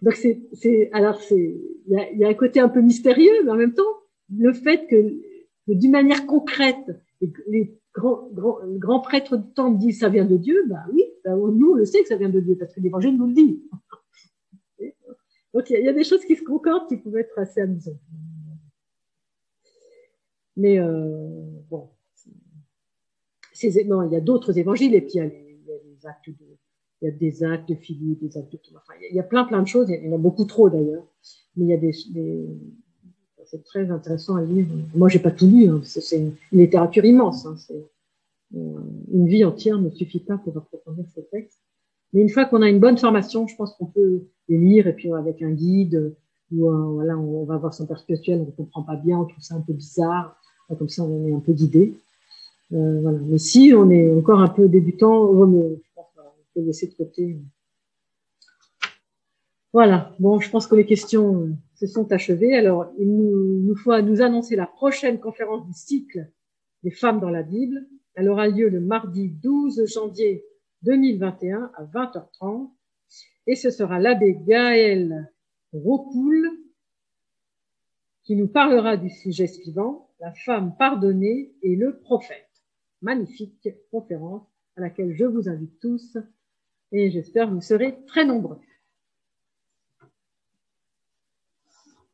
Donc c'est, c'est, alors c'est, il y a, y a, un côté un peu mystérieux, mais en même temps, le fait que, que d'une manière concrète, les, grand, grand, grand prêtre du temple dit ça vient de Dieu, bah oui, nous on le sait que ça vient de Dieu parce que l'Évangile nous le dit. Donc il y, a des choses qui se concordent qui pouvaient être assez amusantes. Mais euh, bon, non, il y a d'autres évangiles et puis il y a, actes il y a des actes de Philippe, des actes de Thomas. Enfin, il y a plein plein de choses. Il y en a beaucoup trop d'ailleurs, mais il y a des, c'est très intéressant à lire. Moi, j'ai pas tout lu. Hein, c'est une, littérature immense. Hein, euh, une vie entière ne suffit pas pour approfondir ces textes. Mais une fois qu'on a une bonne formation, je pense qu'on peut les lire et puis avec un guide ou voilà, on va voir son père spirituel, on ne comprend pas bien, on trouve ça un peu bizarre. Comme ça, on est un peu guidé. Euh, voilà. Mais si on est encore un peu débutant, on peut laisser de côté. Voilà. Bon, je pense que les questions se sont achevées. Alors, il nous, nous faut nous annoncer la prochaine conférence du cycle des femmes dans la Bible. Elle aura lieu le mardi 12 janvier 2021 à 20h30 et ce sera l'abbé Gaël Rocoul qui nous parlera du sujet suivant, la femme pardonnée et le prophète. Magnifique conférence à laquelle je vous invite tous et j'espère que vous serez très nombreux.